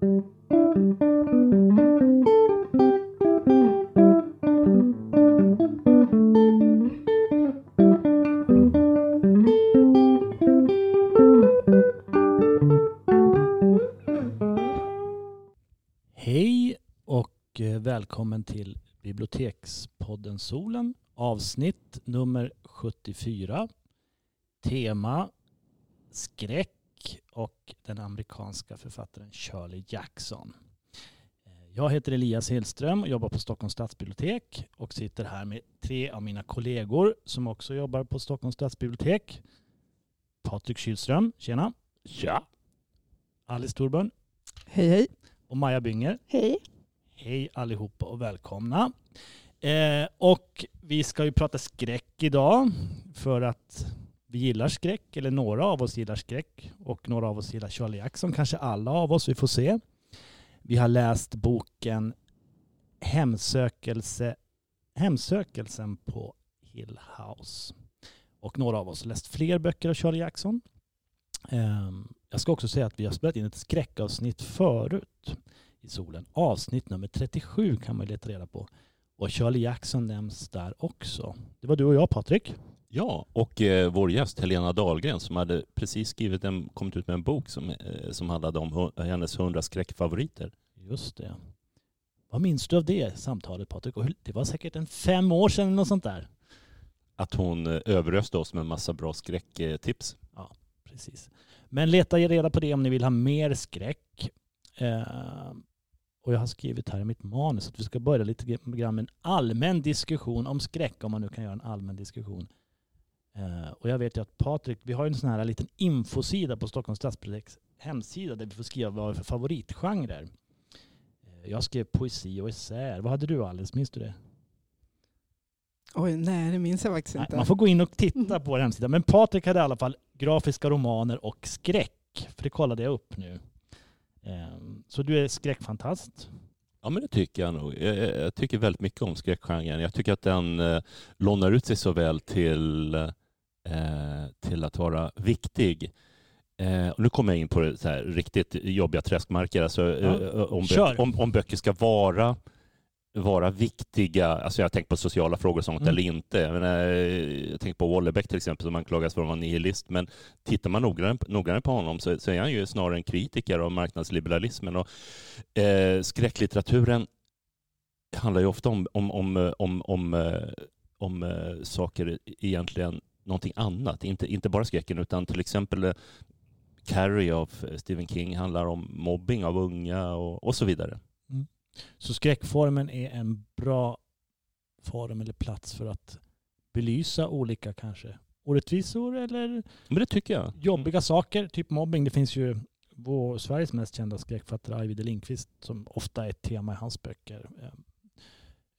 Hej och eh, välkommen till Bibliotekspodden Solen avsnitt nummer 74. Tema skräck och den amerikanska författaren Shirley Jackson. Eh, Jag heter Elias Hillström och jobbar på Stockholms stadsbibliotek och sitter här med tre av mina kollegor som också jobbar på Stockholms stadsbibliotek. Patrik Kylström, tjena. Ja. Alice Thorburn Hej hej. och Maja Bynger. Hej. Hej allihopa och välkomna. Eh, och vi ska ju prata skräck idag för att vi gillar skräck, eller några av oss gillar skräck och några av oss gillar Charlie Jackson, kanske alla av oss, vi får se. Vi har läst boken Hemsökelse, Hemsökelsen på Hill House. Och några av oss har läst fler böcker av Charlie Jackson. Ehm, jag ska också säga att vi har spelat in ett skräckavsnitt förut i solen. Avsnitt nummer 37 kan man leta reda på. Och Charlie Jackson nämns där också. Det var du och jag Patrik. Ja, och eh, vår gäst Helena Dahlgren som hade precis skrivit en, kommit ut med en bok som, eh, som handlade om hennes hundra skräckfavoriter. Just det. Vad minns du av det samtalet Patrik? Det var säkert en fem år sedan eller något sånt där. Att hon eh, överöste oss med en massa bra skräcktips. Precis. Men leta reda på det om ni vill ha mer skräck. Eh, och jag har skrivit här i mitt manus att vi ska börja lite grann med en allmän diskussion om skräck, om man nu kan göra en allmän diskussion. Eh, och jag vet ju att Patrik, vi har ju en sån här liten infosida på Stockholms stadsbiblioteks hemsida där vi får skriva vad vi har för favoritgenrer. Eh, jag skrev poesi och essäer. Vad hade du Alice? Minns du det? Oj, nej det minns jag faktiskt Nej, inte. man får gå in och titta på vår hemsida. Men Patrik hade i alla fall grafiska romaner och skräck. För det kollade jag upp nu. Ehm, Så du är skräckfantast. Ja, men det tycker jag nog. Jag, jag tycker väldigt mycket om skräckgenren. Jag tycker att den eh, lånar ut sig så väl till, eh, till att vara viktig. Eh, nu kommer jag in på det riktigt jobbiga träskmarker. Alltså, Ja, eh, om, bö- om, om böcker ska vara vara viktiga, alltså jag tänker på sociala frågor och sånt Mm. eller inte. Jag, menar, jag tänker på Wallerbeck till exempel som anklagas för att vara nihilist, men tittar man noggrannare, noggrannare på honom så, så är han ju snarare en kritiker av marknadsliberalismen. Och, eh, skräcklitteraturen handlar ju ofta om, om, om, om, om, eh, om eh, saker egentligen någonting annat, inte, inte bara skräcken utan till exempel eh, Carrie av Stephen King handlar om mobbing av unga och, och så vidare. Så skräckformen är en bra form eller plats för att belysa olika kanske orättvisor eller Men det tycker jag. jobbiga saker, typ mobbing. Det finns ju vår, Sveriges mest kända skräckfattare Ajvide Lindqvist som ofta är ett tema i hans böcker. Ehm,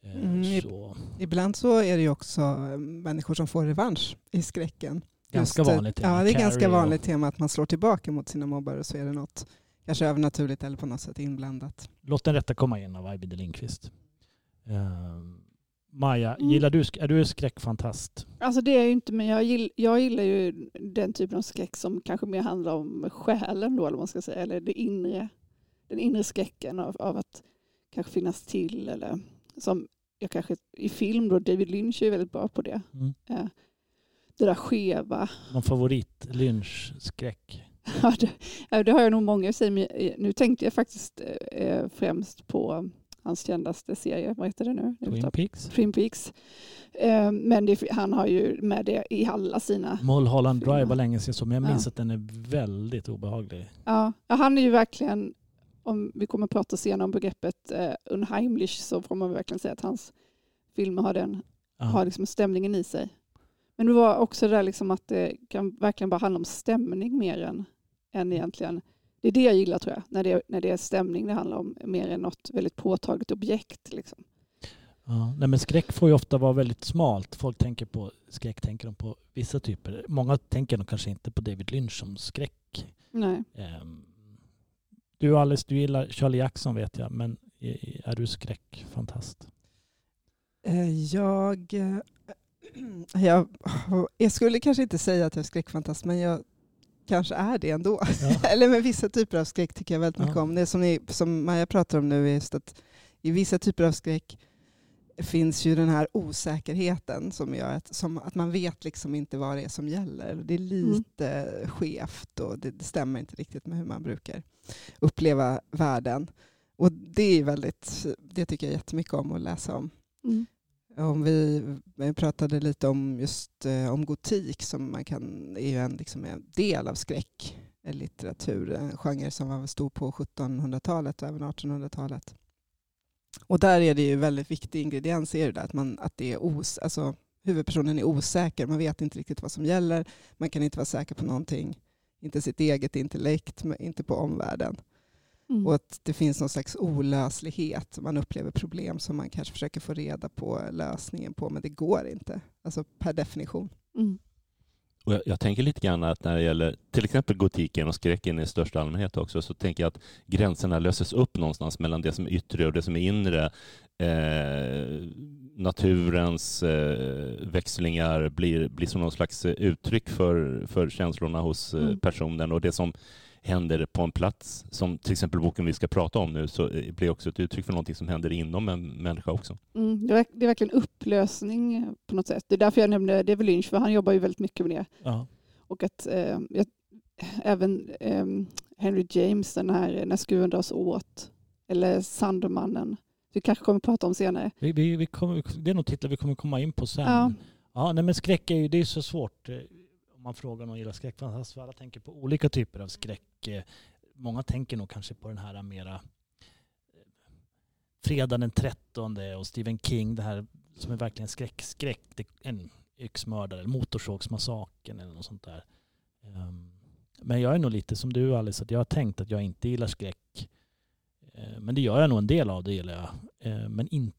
eh, Mm, Så Ibland så är det ju också eh, människor som får revansch i skräcken. ganska Just, eh, vanligt tema. Ja, det är ganska Carrie och- vanligt tema att man slår tillbaka mot sina mobbare så är det något kanske övernaturligt eller på något sätt inblandat. Låt den rätta komma in av Ajvide Lindqvist. Ehm, Maja, Mm. gillar du, är du skräckfantast? Alltså det är jag ju inte, men jag, gill, jag gillar ju den typen av skräck som kanske mer handlar om själen då, eller vad man ska säga, eller det inre, den inre skräcken av, av att kanske finnas till, eller som jag kanske i film då, David Lynch är väldigt bra på det. Mm. Eh, Det där skeva. Någon favorit lynchskräck? Ja, det, det har jag nog många eh, nu tänkte jag faktiskt eh, främst på hans kändaste serie, vad heter det nu? Twin Peaks? Twin Peaks. Eh, Men det, han har ju med det i alla sina Mulholland Drive Filmer. var länge sedan så, men jag minns Ja. att den är väldigt obehaglig. Ja, ja, han är ju verkligen, om vi kommer att prata senare om begreppet eh, unheimlich så får man verkligen säga att hans filmer har, den, har liksom stämningen i sig. Men det var också det där liksom att det kan verkligen bara handla om stämning mer än, än egentligen. Det är det jag gillar tror jag, när det, när det är stämning det handlar om mer än något väldigt påtagligt objekt. Liksom. Ja, nej men skräck får ju ofta vara väldigt smalt. Folk tänker på skräck tänker de på vissa typer. Många tänker nog kanske inte på David Lynch som skräck. Nej. Ehm, Du Alice, du gillar Charlie Jackson vet jag, men är är du skräckfantast? Eh, Jag, eh, jag, jag skulle kanske inte säga att jag är skräckfantast, men jag kanske är det ändå. Ja. Eller med vissa typer av skräck tycker jag väldigt mycket Ja. om. Det som, ni, som Maja pratar om nu är just att i vissa typer av skräck finns ju den här osäkerheten som gör att, som att man vet liksom inte vad det är som gäller. Det är lite skevt och det, det stämmer inte riktigt med hur man brukar uppleva världen. Och det är väldigt, det tycker jag jättemycket om att läsa om. Mm. Om vi vi pratade lite om just eh, om gotik som man kan, är ju en, liksom en del av skräcklitteratur, eh, en genre som var stor på 1700-talet och även 1800-talet. Och där är det ju väldigt viktig ingrediens är det att, man, att det är os, alltså, huvudpersonen är osäker, man vet inte riktigt vad som gäller, man kan inte vara säker på någonting, inte sitt eget intellekt, men inte på omvärlden. Mm. Och att det finns någon slags olöslighet. Man upplever problem som man kanske försöker få reda på lösningen på, men det går inte. Alltså per definition. Mm. Och jag, jag tänker lite grann att när det gäller till exempel gotiken och skräcken i största allmänhet också, så tänker jag att gränserna löses upp någonstans mellan det som är yttre och det som är inre. Eh, naturens eh, växlingar blir, blir som någon slags eh, uttryck för, för känslorna hos eh, Mm. personen och det som händer på en plats, som till exempel boken vi ska prata om nu, så eh, blir också ett uttryck för någonting som händer inom en människa också. Mm. Det, är, verk- det är verkligen upplösning på något sätt. Det är därför jag nämnde David Lynch, för han jobbar ju väldigt mycket med det. Ja. Och att eh, jag, även eh, Henry James, den här När skruven dras åt, eller Sandermannen, vi kanske kommer att prata om senare. Vi, vi, vi kommer, det är nog titlar vi kommer komma in på sen. Ja. Ja, nej, men skräck är ju det är så svårt eh, om man frågar någon gillar skräck. För alla tänker på olika typer av skräck. Eh, Många tänker nog kanske på den här mera eh, Fredag den 13 och Stephen King, det här som är verkligen skräck, skräck. Det, en yxmördare eller motorsågsmassakern eller något sånt där. Ehm, Men jag är nog lite som du Alice, att jag har tänkt att jag inte gillar skräck. Eh, Men det gör jag nog en del av, det gillar jag. Men in,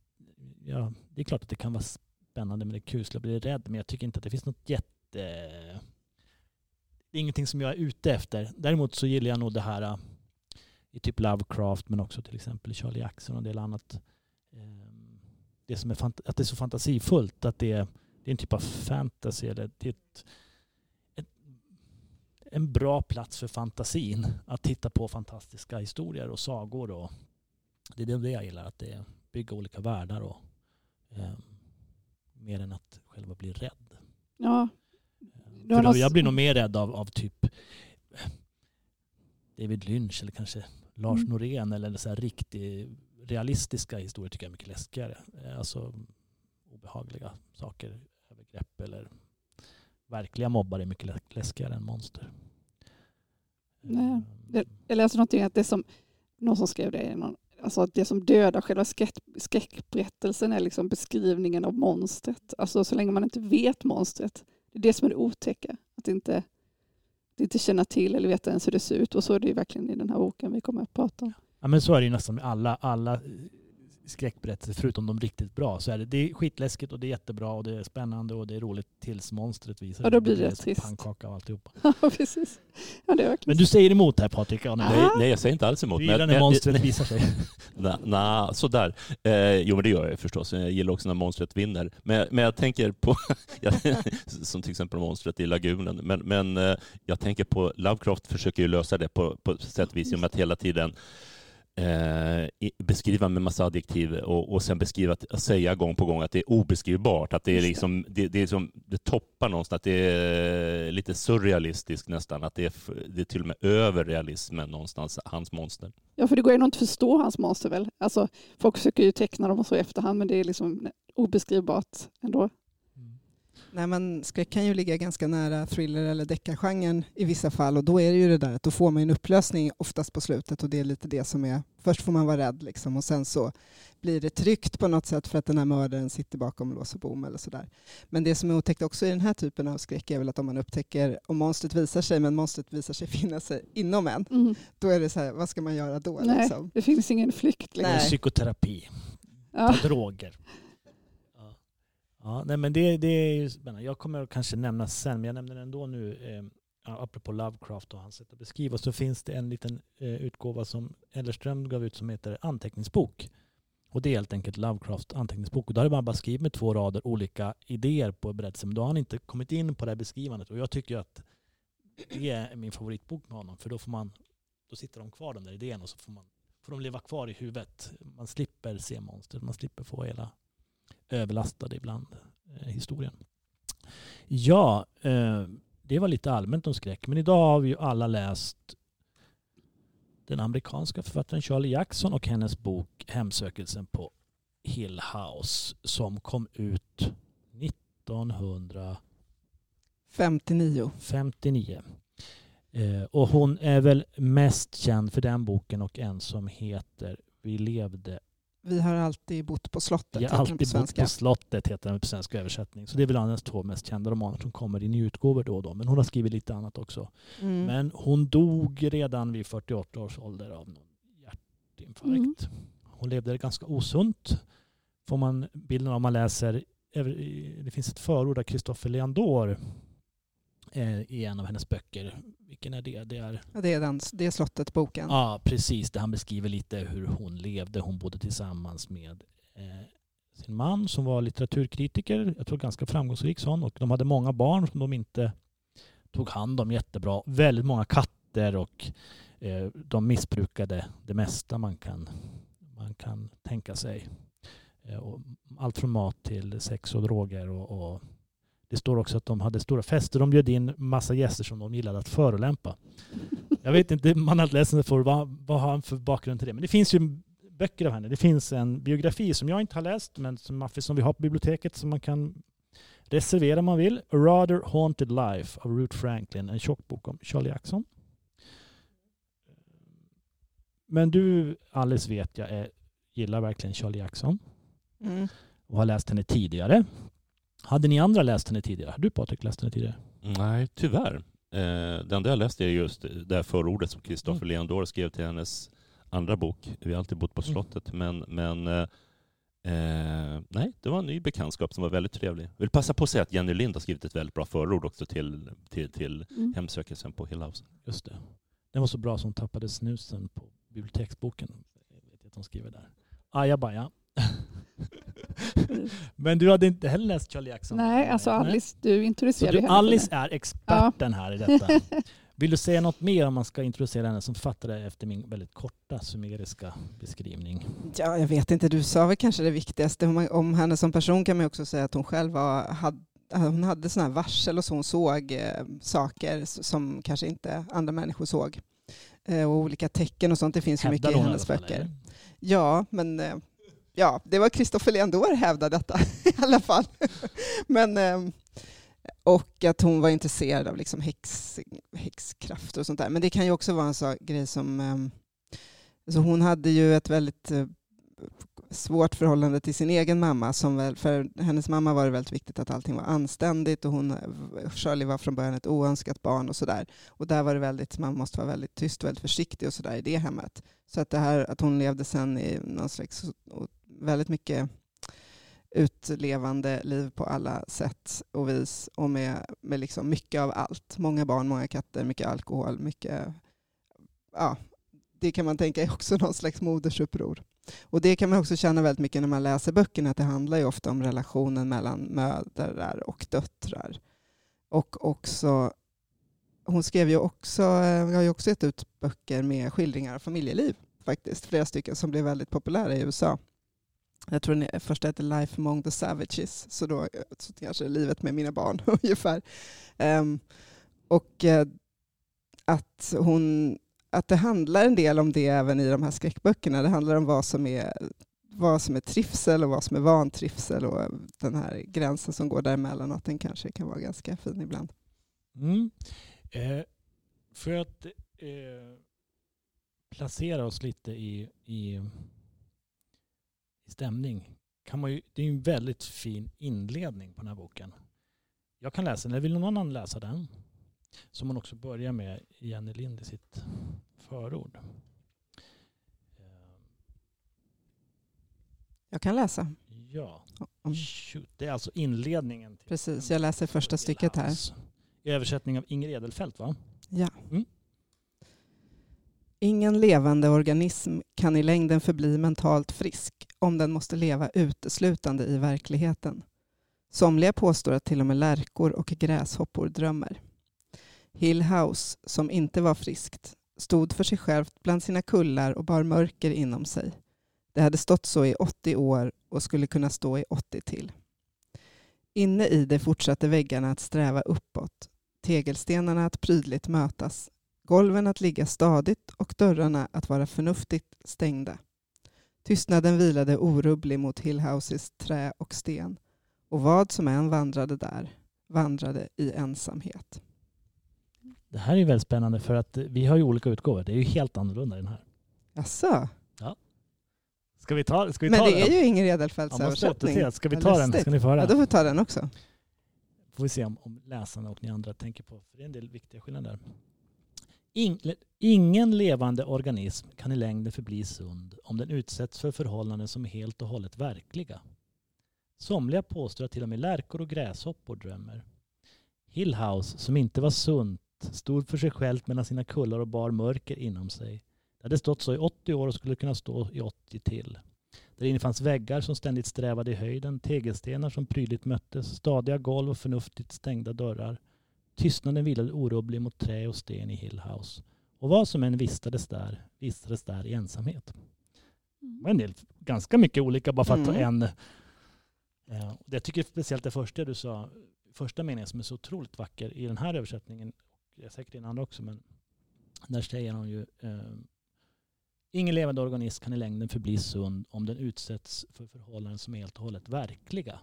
ja, det är klart att det kan vara spännande med det kusliga bli rädd. Men jag tycker inte att det finns något jätte... Det är ingenting som jag är ute efter. Däremot så gillar jag nog det här äh, i typ Lovecraft men också till exempel Charlie Jackson och en del annat. Ehm, det som är att det är så fantasifullt. Att det är, det är en typ av fantasy. Eller det är ett, ett, en bra plats för fantasin. Att titta på fantastiska historier och sagor. Och det är det jag gillar. Att det är bygga olika världar. Och, eh, mer än att själva bli rädd. Ja, du har då, jag blir nog mer rädd av, av typ David Lynch eller kanske Lars Mm. Norén eller så här riktigt realistiska historier tycker jag är mycket läskigare. Eh, Alltså obehagliga saker, övergrepp eller verkliga mobbar är mycket lä- läskigare än monster. Nej, Eh, det- jag läste någonting att det som, någon som skrev det, någon, alltså att det som dödar själva skräck, skräckberättelsen är liksom beskrivningen av monstret. Alltså så länge man inte vet monstret. Det är det som är det otäcka. Att inte, att inte känna till eller veta ens hur det ser ut. Och så är det ju verkligen i den här boken vi kommer att prata om. Ja, men så är det ju nästan med alla, alla skräckberättelser, förutom de riktigt bra. Så är det, det är skitläskigt och det är jättebra och det är spännande och det är roligt tills monstret visar Ja, då sig. blir det ett trist. Pannkaka och alltihopa. Ja, precis. Ja, det är Men du säger emot här Patrik. Ja. Nej, nej, jag säger inte alls emot. du men- gillar när monstret visar sig. Nej, nah, sådär. Eh, jo, men det gör jag förstås. Jag gillar också när monstret vinner. Men, men jag tänker på, som till exempel monstret i lagunen, men, men eh, jag tänker på, Lovecraft försöker ju lösa det på, på sätt och vis genom att hela tiden eh, beskriva med massa adjektiv och, och sen beskriva, säga gång på gång att det är obeskrivbart. Att det är liksom, det, det, är som, det toppar någonstans, att det är lite surrealistiskt nästan. Att det är, det är till och med över realismen någonstans, hans monster. Ja, för det går ju inte att förstå hans monster väl. Alltså, folk försöker ju teckna dem och så i efterhand, men det är liksom obeskrivbart ändå. Nej, men skräck kan ju ligga ganska nära thriller eller deckargenren i vissa fall och då är det ju det där att då får man en upplösning oftast på slutet och det är lite det som är, först får man vara rädd liksom och sen så blir det tryggt på något sätt för att den här mördaren sitter bakom lås och bom eller sådär. Men det som är otäckt också i den här typen av skräck är väl att om man upptäcker, om monstret visar sig men monstret visar sig finna sig inom en, Mm. då är det så här, vad ska man göra då? Nej, Liksom? det finns ingen flykt. Liksom. Nej. Psykoterapi. Ja. Ta droger. Ja. Nej, men det, det är ju spännande. Jag kommer kanske nämna sen, men jag nämner det ändå nu. Eh, apropå Lovecraft och hans sätt att beskriva, så finns det en liten eh, utgåva som Ellerström gav ut som heter Anteckningsbok. Och det är helt enkelt Lovecraft anteckningsbok. Och då har man bara skrivit med två rader olika idéer på berättelsen. Men då har han inte kommit in på det här beskrivandet. Och jag tycker att det är min favoritbok med honom. För då, får man, då sitter de kvar den där idén och så får, man, får de leva kvar i huvudet. Man slipper se monstret, man slipper få hela överlastade ibland eh, historien. Ja, eh, det var lite allmänt om skräck. Men idag har vi ju alla läst den amerikanska författaren Charlie Jackson och hennes bok Hemsökelsen på Hill House som kom ut 1959. 59. Eh, och hon är väl mest känd för den boken och en som heter Vi levde Vi har alltid bott på slottet. Vi har alltid bott svenska. på slottet heter den på svensk översättning. Så det är väl hennes två mest kända romaner som kommer i nyutgåvor då och då. Men hon har skrivit lite annat också. Mm. Men hon dog redan vid 48 års ålder av någon hjärtinfarkt. Mm. Hon levde ganska osunt. Får man bilden av om man läser, det finns ett förord av Christopher Leandor i en av hennes böcker. Vilken är det? Det är Ja, det, är den, det är slottet-boken. Ja, precis. Där han beskriver lite hur hon levde. Hon bodde tillsammans med eh, sin man som var litteraturkritiker. Jag tror ganska framgångsrik sån. Och de hade många barn som de inte tog hand om jättebra. Väldigt många katter och eh, de missbrukade det mesta man kan, man kan tänka sig. Eh, allt från mat till sex och droger. Och, och det står också att de hade stora fester. De bjöd in massa gäster som de gillade att förolämpa. Jag vet inte, man har läst för vad, vad har han för bakgrund till det. Men det finns ju böcker av henne. Det finns en biografi som jag inte har läst, men som, som vi har på biblioteket som man kan reservera om man vill. A Rather Haunted Life av Ruth Franklin, en tjock bok om Charlie Jackson. Men du, Alice, vet jag, är, gillar verkligen Charlie Jackson Mm. och har läst henne tidigare. Hade ni andra läst henne tidigare? Har du Patrik läst henne tidigare? Nej, tyvärr. Eh, det enda jag läste är just det här förordet som Christopher Mm. Leandor skrev till hennes andra bok. Vi har alltid bott på Mm. slottet. Men, men eh, eh, nej, det var en ny bekantskap som var väldigt trevlig. Jag vill passa på att säga att Jenny Lind har skrivit ett väldigt bra förord också till, till, till Mm. hemsökelsen på Hill House. Just det. Den var så bra som tappade snusen på biblioteksboken. Jag vet att de skriver där. Ajabaja. Men du hade inte heller läst Charlie Jackson? Nej, alltså Alice, du Så introducerade du, henne Alice är experten här i detta. Vill du säga något mer om man ska introducera henne som författare efter min väldigt korta summeriska beskrivning? Ja, jag vet inte, du sa väl kanske det viktigaste. Om, henne som person kan man också säga att hon själv var, hade, hon hade sådana här varsel och så hon såg eh, saker som kanske inte andra människor såg. Eh, och olika tecken och sånt, det finns ju Hävdar mycket i hennes böcker. eller? Ja, men eh, ja, det var Christopher Leandor hävdade detta i alla fall. men, ehm, och att hon var intresserad av liksom häx, häxkraft och sånt där. Men det kan ju också vara en sån grej som... Ehm, alltså hon hade ju ett väldigt eh, svårt förhållande till sin egen mamma. Som väl, för hennes mamma var det väldigt viktigt att allting var anständigt och hon, eh, Shirley var från början ett oönskat barn och sådär. Och där var det väldigt, man måste vara väldigt tyst och väldigt försiktig och sådär i det hemmet. Så att det här att hon levde sen i någon slags väldigt mycket utlevande liv på alla sätt och vis och med, med liksom mycket av allt. Många barn, många katter, mycket alkohol, mycket... Ja, det kan man tänka är också någon slags modersuppror. Och det kan man också känna väldigt mycket när man läser böckerna, att det handlar ju ofta om relationen mellan mödrar och döttrar. Och också, hon skrev ju också, jag har ju också gett ut böcker med skildringar av familjeliv faktiskt, flera stycken som blev väldigt populära i USA. Jag tror den första heter Life among the savages, så då så kanske livet med mina barn ungefär. Um, och uh, att hon att det handlar en del om det även i de här skräckböckerna. Det handlar om vad som är, vad som är trivsel och vad som är vantrivsel och den här gränsen som går däremellan och att den kanske kan vara ganska fin ibland. Mm. Eh, för att eh, placera oss lite i, i stämning. Kan man ju, det är ju en väldigt fin inledning på den här boken. Jag kan läsa den, eller vill någon annan läsa den? Som hon också börjar med Jenny Lind i sitt förord. Jag kan läsa. Ja, shoot. det är alltså inledningen. Till Precis, jag läser första stycket här. I översättning av Inger Edelfelt va? Ja. Mm. Ingen levande organism kan i längden förbli mentalt frisk om den måste leva uteslutande i verkligheten. Somliga påstår att till och med lärkor och gräshoppor drömmer. Hill House, som inte var friskt, stod för sig självt bland sina kullar och bar mörker inom sig. Det hade stått så i 80 år och skulle kunna stå i 80 till. Inne i det fortsatte väggarna att sträva uppåt, tegelstenarna att prydligt mötas, golven att ligga stadigt och dörrarna att vara förnuftigt stängda. Tystnaden vilade orubblig mot Hillhouses trä och sten och vad som än vandrade där vandrade i ensamhet. Det här är väldigt spännande för att vi har ju olika utgåvor. Det är ju helt annorlunda i den här. Jaså? Ska vi ta, ska vi Men ta det den? är ju Ingrid Edelfelts Ja, översättning. Ska vi ta den? Ska ni få höra? Ja, då får vi ta den också. får vi se om, om läsarna och ni andra tänker på. För det är en del viktiga skillnader. In, ingen levande organism kan i längden förbli sund om den utsätts för förhållanden som är helt och hållet verkliga. Somliga påstår att till och med lärkor och gräshoppor drömmer. Hillhouse, som inte var sunt, stod för sig självt mellan sina kullar och bar mörker inom sig. Det hade stått så i 80 år och skulle kunna stå i 80 till. Där inne fanns väggar som ständigt strävade i höjden, tegelstenar som prydligt möttes, stadiga golv och förnuftigt stängda dörrar. Tystnaden vilade orubblig mot trä och sten i Hillhouse. Och vad som än vistades där, vistades där i ensamhet. Det var en del, ganska mycket olika bara för att ta Mm. en. Eh, Jag tycker speciellt det första du sa, första meningen som är så otroligt vacker i den här översättningen, och säkert i den andra också, men där säger han ju eh, Ingen levande organism kan i längden förbli sund om den utsätts för förhållanden som är helt och hållet verkliga.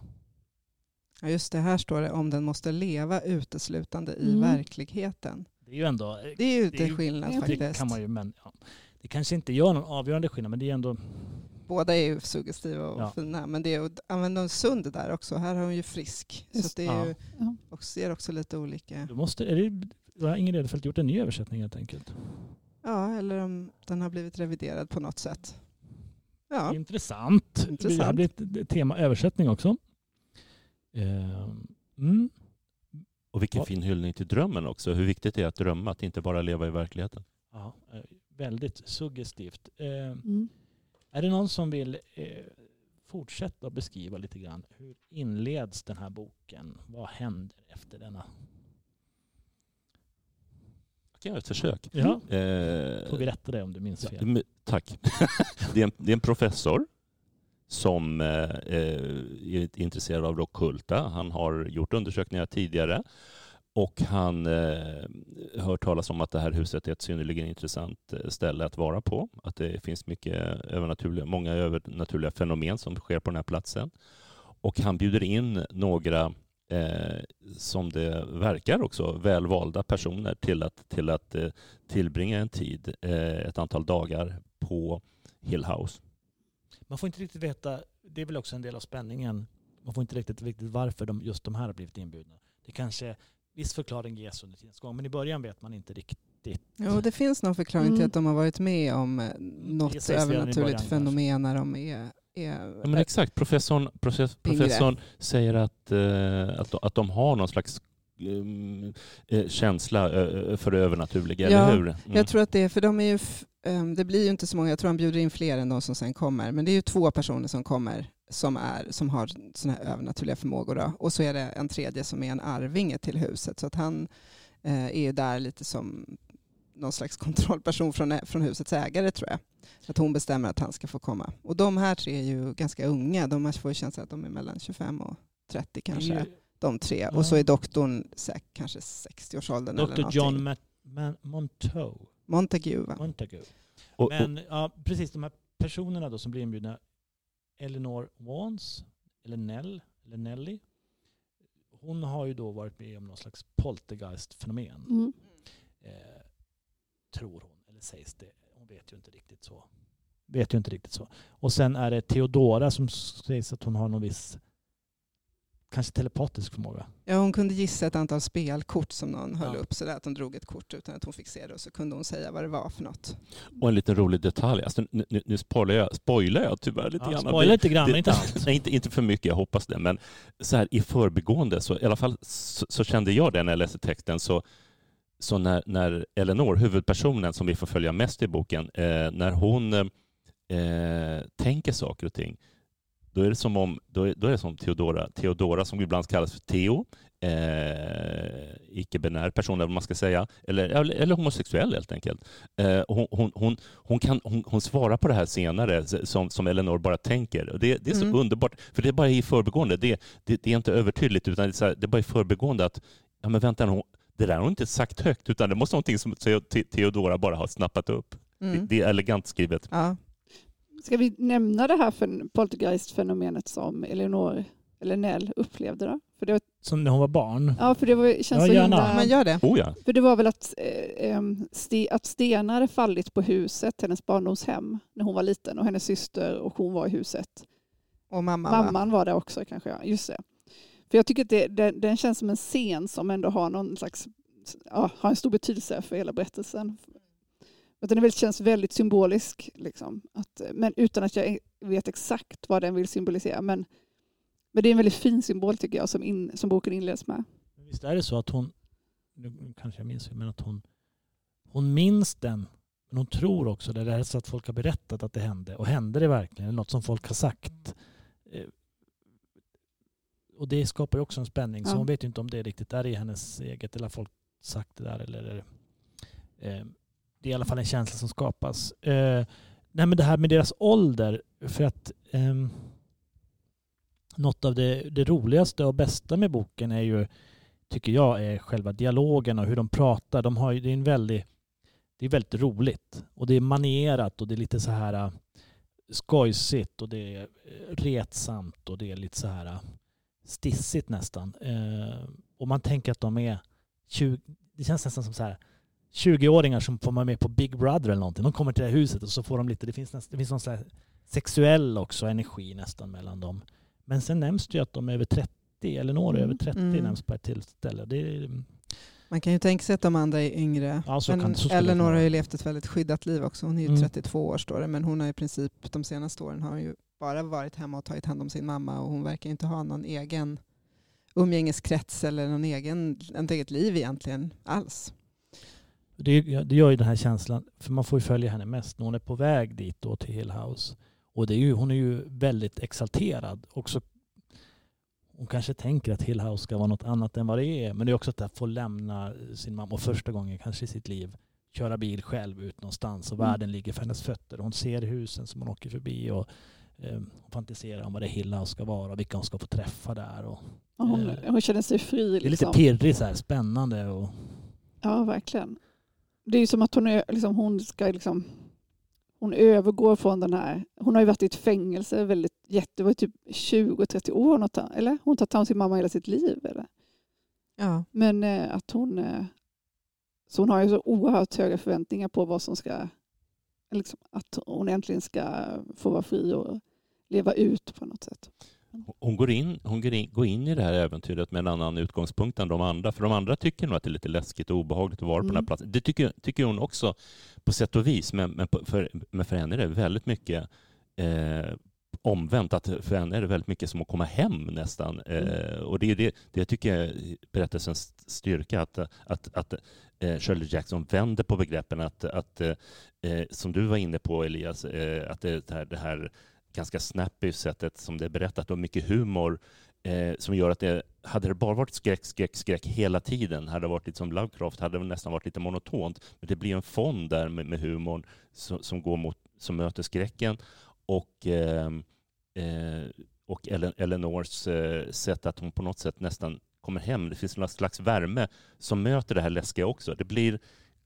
Ja, just det, här står det om den måste leva uteslutande i Mm. verkligheten. Det är ju ändå... Det är ju Det är ju- inte skillnad det det faktiskt. kan man ju, men ja, det kanske inte gör någon avgörande skillnad, men det är ändå... Båda är ju suggestiva och Ja. fina, men det är att använda en sund där också. Här har hon ju frisk. Så Just- att det är ju, Ja. och ser också lite olika. Då måste, är det, då har Ingrid Edelfelt gjort en ny översättning helt enkelt. Ja, eller om den har blivit reviderad på något sätt. Ja, Intressant. Intressant. Det här blir ett- ett tema översättning också. Ehm, Mm. Och vilken Ja. fin hyllning till drömmen också. Hur viktigt det är att drömma, att inte bara leva i verkligheten. Ja, eh, väldigt suggestivt. Ehm, Mm. Är det någon som vill eh, fortsätta beskriva lite grann hur inleds den här boken? Vad händer efter denna? Jag kan göra ett försök. Ja, Eh, får vi rätta det om du minns fel. tack. det, är en, det är en professor som eh, eh, är intresserad av det ockulta. Han har gjort undersökningar tidigare och han eh, hör talas om att det här huset är ett synnerligen intressant eh, ställe att vara på. Att det finns mycket övernaturliga, många övernaturliga fenomen som sker på den här platsen. Och han bjuder in några eh, som det verkar också välvalda personer till att, till att eh, tillbringa en tid, eh, ett antal dagar på Hill House. Man får inte riktigt veta, det är väl också en del av spänningen, man får inte riktigt riktigt varför de, just de här har blivit inbjudna. Det kanske, viss förklaring ges under tidens gång, men i början vet man inte riktigt. jo, det finns någon förklaring till Mm. att de har varit med om eh, något i början övernaturligt fenomen när de är, är Ja, men exakt, professorn, profess, professorn säger att, eh, att, de, att de har någon slags känsla eh, för det övernaturliga, Ja, eller hur? Mm. Jag tror att det är, för de är ju, det blir ju inte så många, jag tror han bjuder in fler än de som sen kommer, men det är ju två personer som kommer som, är, som har såna här övernaturliga förmågor. Då. Och så är det en tredje som är en arvinge till huset, så att han eh, är ju där lite som någon slags kontrollperson från, från husets ägare tror jag. Att hon bestämmer att han ska få komma. Och de här tre är ju ganska unga, de får ju känslan att de är mellan 25 och 30 kanske. De tre. Ja. Och så är doktorn säk, kanske 60-årsåldern eller Dr. någonting. John Ma- Ma- Montague. Montague va? Montague. och, och, Men ja, precis de här personerna då som blir inbjudna, Eleanor Wans, eller Nell, eller Nelly, hon har ju då varit med om någon slags poltergeist-fenomen. Mm. Eh, tror hon, eller sägs det. Hon vet ju inte riktigt så. Vet ju inte riktigt så. Och sen är det Theodora som sägs att hon har någon viss, kanske telepatisk förmåga. Ja, hon kunde gissa ett antal spelkort som någon höll Ja. upp så där att hon drog ett kort utan att hon fick se det och så kunde hon säga vad det var för något. och en liten rolig detalj. Alltså, nu, nu- nu spoilar jag, spoilar jag tyvärr lite Ja, grann. spoila lite grann, men inte allt. Nej, inte, inte för mycket, jag hoppas det. Men så här, i förbigående, så, i alla fall så, så kände jag det när jag läste texten. Så, så när, när Eleanor, huvudpersonen som vi får följa mest i boken, eh, när hon eh, tänker saker och ting, då är det som om då är, då är det som Theodora, Theodora som ibland kallas för Theo, eh, icke-binär person eller vad man ska säga, eller, eller homosexuell helt enkelt. Eh, hon, hon, hon, hon, kan, hon, hon svarar på det här senare som, som Eleanor bara tänker. Det, det är så mm. underbart, för det är bara i förbegående. Det, det, det är inte övertydligt, utan det är, här, det är bara i förbegående att ja, men vänta, hon, det där har hon inte sagt högt, utan det måste vara någonting som Theodora bara har snappat upp. Mm. Det, det, är elegant skrivet. Ja. Ska vi nämna det här för poltergeist-fenomenet som Eleanor eller Nell upplevde då? För det var... Som när hon var barn? Ja, för det var, känns ja, så gärna. himla... Men gör det. Oh, ja. För det var väl att, eh, st att stenar fallit på huset, hennes barndomshem, när hon var liten och hennes syster och hon var i huset. Och mamma, Mamman va? var där också kanske, ja. Just det. För jag tycker att det, det, den känns som en scen som ändå har någon slags, ja, har en stor betydelse för hela berättelsen. Att den känns väldigt symbolisk, liksom. att, men utan att jag vet exakt vad den vill symbolisera. Men, men det är en väldigt fin symbol tycker jag som, in, som boken inleds med. Visst är det så att hon, nu kanske jag minns men att hon, hon minns den, men hon tror också det. Det är så att folk har berättat att det hände. Och hände det verkligen? Eller något som folk har sagt? Eh, och det skapar ju också en spänning. Så hon vet ju inte om det riktigt är i hennes eget eller har folk sagt det där. Eller, eh, det är i alla fall en känsla som skapas. Eh, nej men det här med deras ålder. För att eh, något av det, det, roligaste och bästa med boken är ju, tycker jag, är själva dialogen och hur de pratar. De har det är en väldigt, det är väldigt roligt och det är manierat och det är lite så här eh, skojsigt och det är eh, retsamt och det är lite så här eh, stissigt nästan. Eh, och man tänker att de är 20, det känns nästan som så här 20-åringar som får vara med på Big Brother eller någonting. De kommer till det här huset och så får de lite, det finns, nästan, det finns någon så sexuell också energi nästan mellan dem. Men sen nämns det ju att de är över 30, eller några mm. över 30 mm. nämns på ett tillställe. Är, man kan ju tänka sig att de andra är yngre. Ja, men Eleanor har ju levt ett väldigt skyddat liv också. Hon är ju mm. 32 år står det, men hon har i princip de senaste åren har ju bara varit hemma och tagit hand om sin mamma och hon verkar inte ha någon egen umgängeskrets eller någon egen, ett eget liv egentligen alls. Det, det gör ju den här känslan, för man får ju följa henne mest när hon är på väg dit då till Hill House. Och det är ju, hon är ju väldigt exalterad. Också, hon kanske tänker att Hill House ska vara något annat än vad det är. Men det är också att få lämna sin mamma och första gången kanske i sitt liv köra bil själv ut någonstans och mm. världen ligger för hennes fötter. Hon ser husen som hon åker förbi och eh, fantiserar om vad det Hill House ska vara och vilka hon ska få träffa där. Och, hon, eh, hon känner sig fri. Liksom. Det är lite liksom. pirrigt, så här, spännande. Och... Ja, verkligen. Det är som att hon, är, liksom, hon ska liksom hon övergår från den här, hon har ju varit i ett fängelse väldigt, jätte, var typ 20-30 år, något, eller? Hon har tagit hand om sin mamma hela sitt liv. Eller? Ja. Men eh, att hon, eh, så hon har ju så oerhört höga förväntningar på vad som ska, liksom, att hon äntligen ska få vara fri och leva ut på något sätt. Hon går in, hon går in, i det här äventyret med en annan utgångspunkt än de andra. För de andra tycker nog att det är lite läskigt och obehagligt att vara mm. på den här mm. platsen. Det tycker, tycker hon också på sätt och vis. Men, men, för, men för henne är det väldigt mycket eh, omvänt. Att för henne är det väldigt mycket som att komma hem nästan. Mm. Eh, och det är det, det tycker jag är berättelsens styrka. Att, att, att eh, Shirley Jackson vänder på begreppen. Att, att eh, som du var inne på Elias, eh, att det, det här, det här ganska snappy sättet som det är berättat och mycket humor eh, som gör att det, hade det bara varit skräck, skräck, skräck hela tiden, hade det varit lite som Lovecraft, hade det nästan varit lite monotont. Men det blir en fond där med, med humorn som, som, går mot, som möter skräcken och, eh, eh, och Eleanors eh, sätt att hon på något sätt nästan kommer hem. Det finns någon slags värme som möter det här läskiga också. Det blir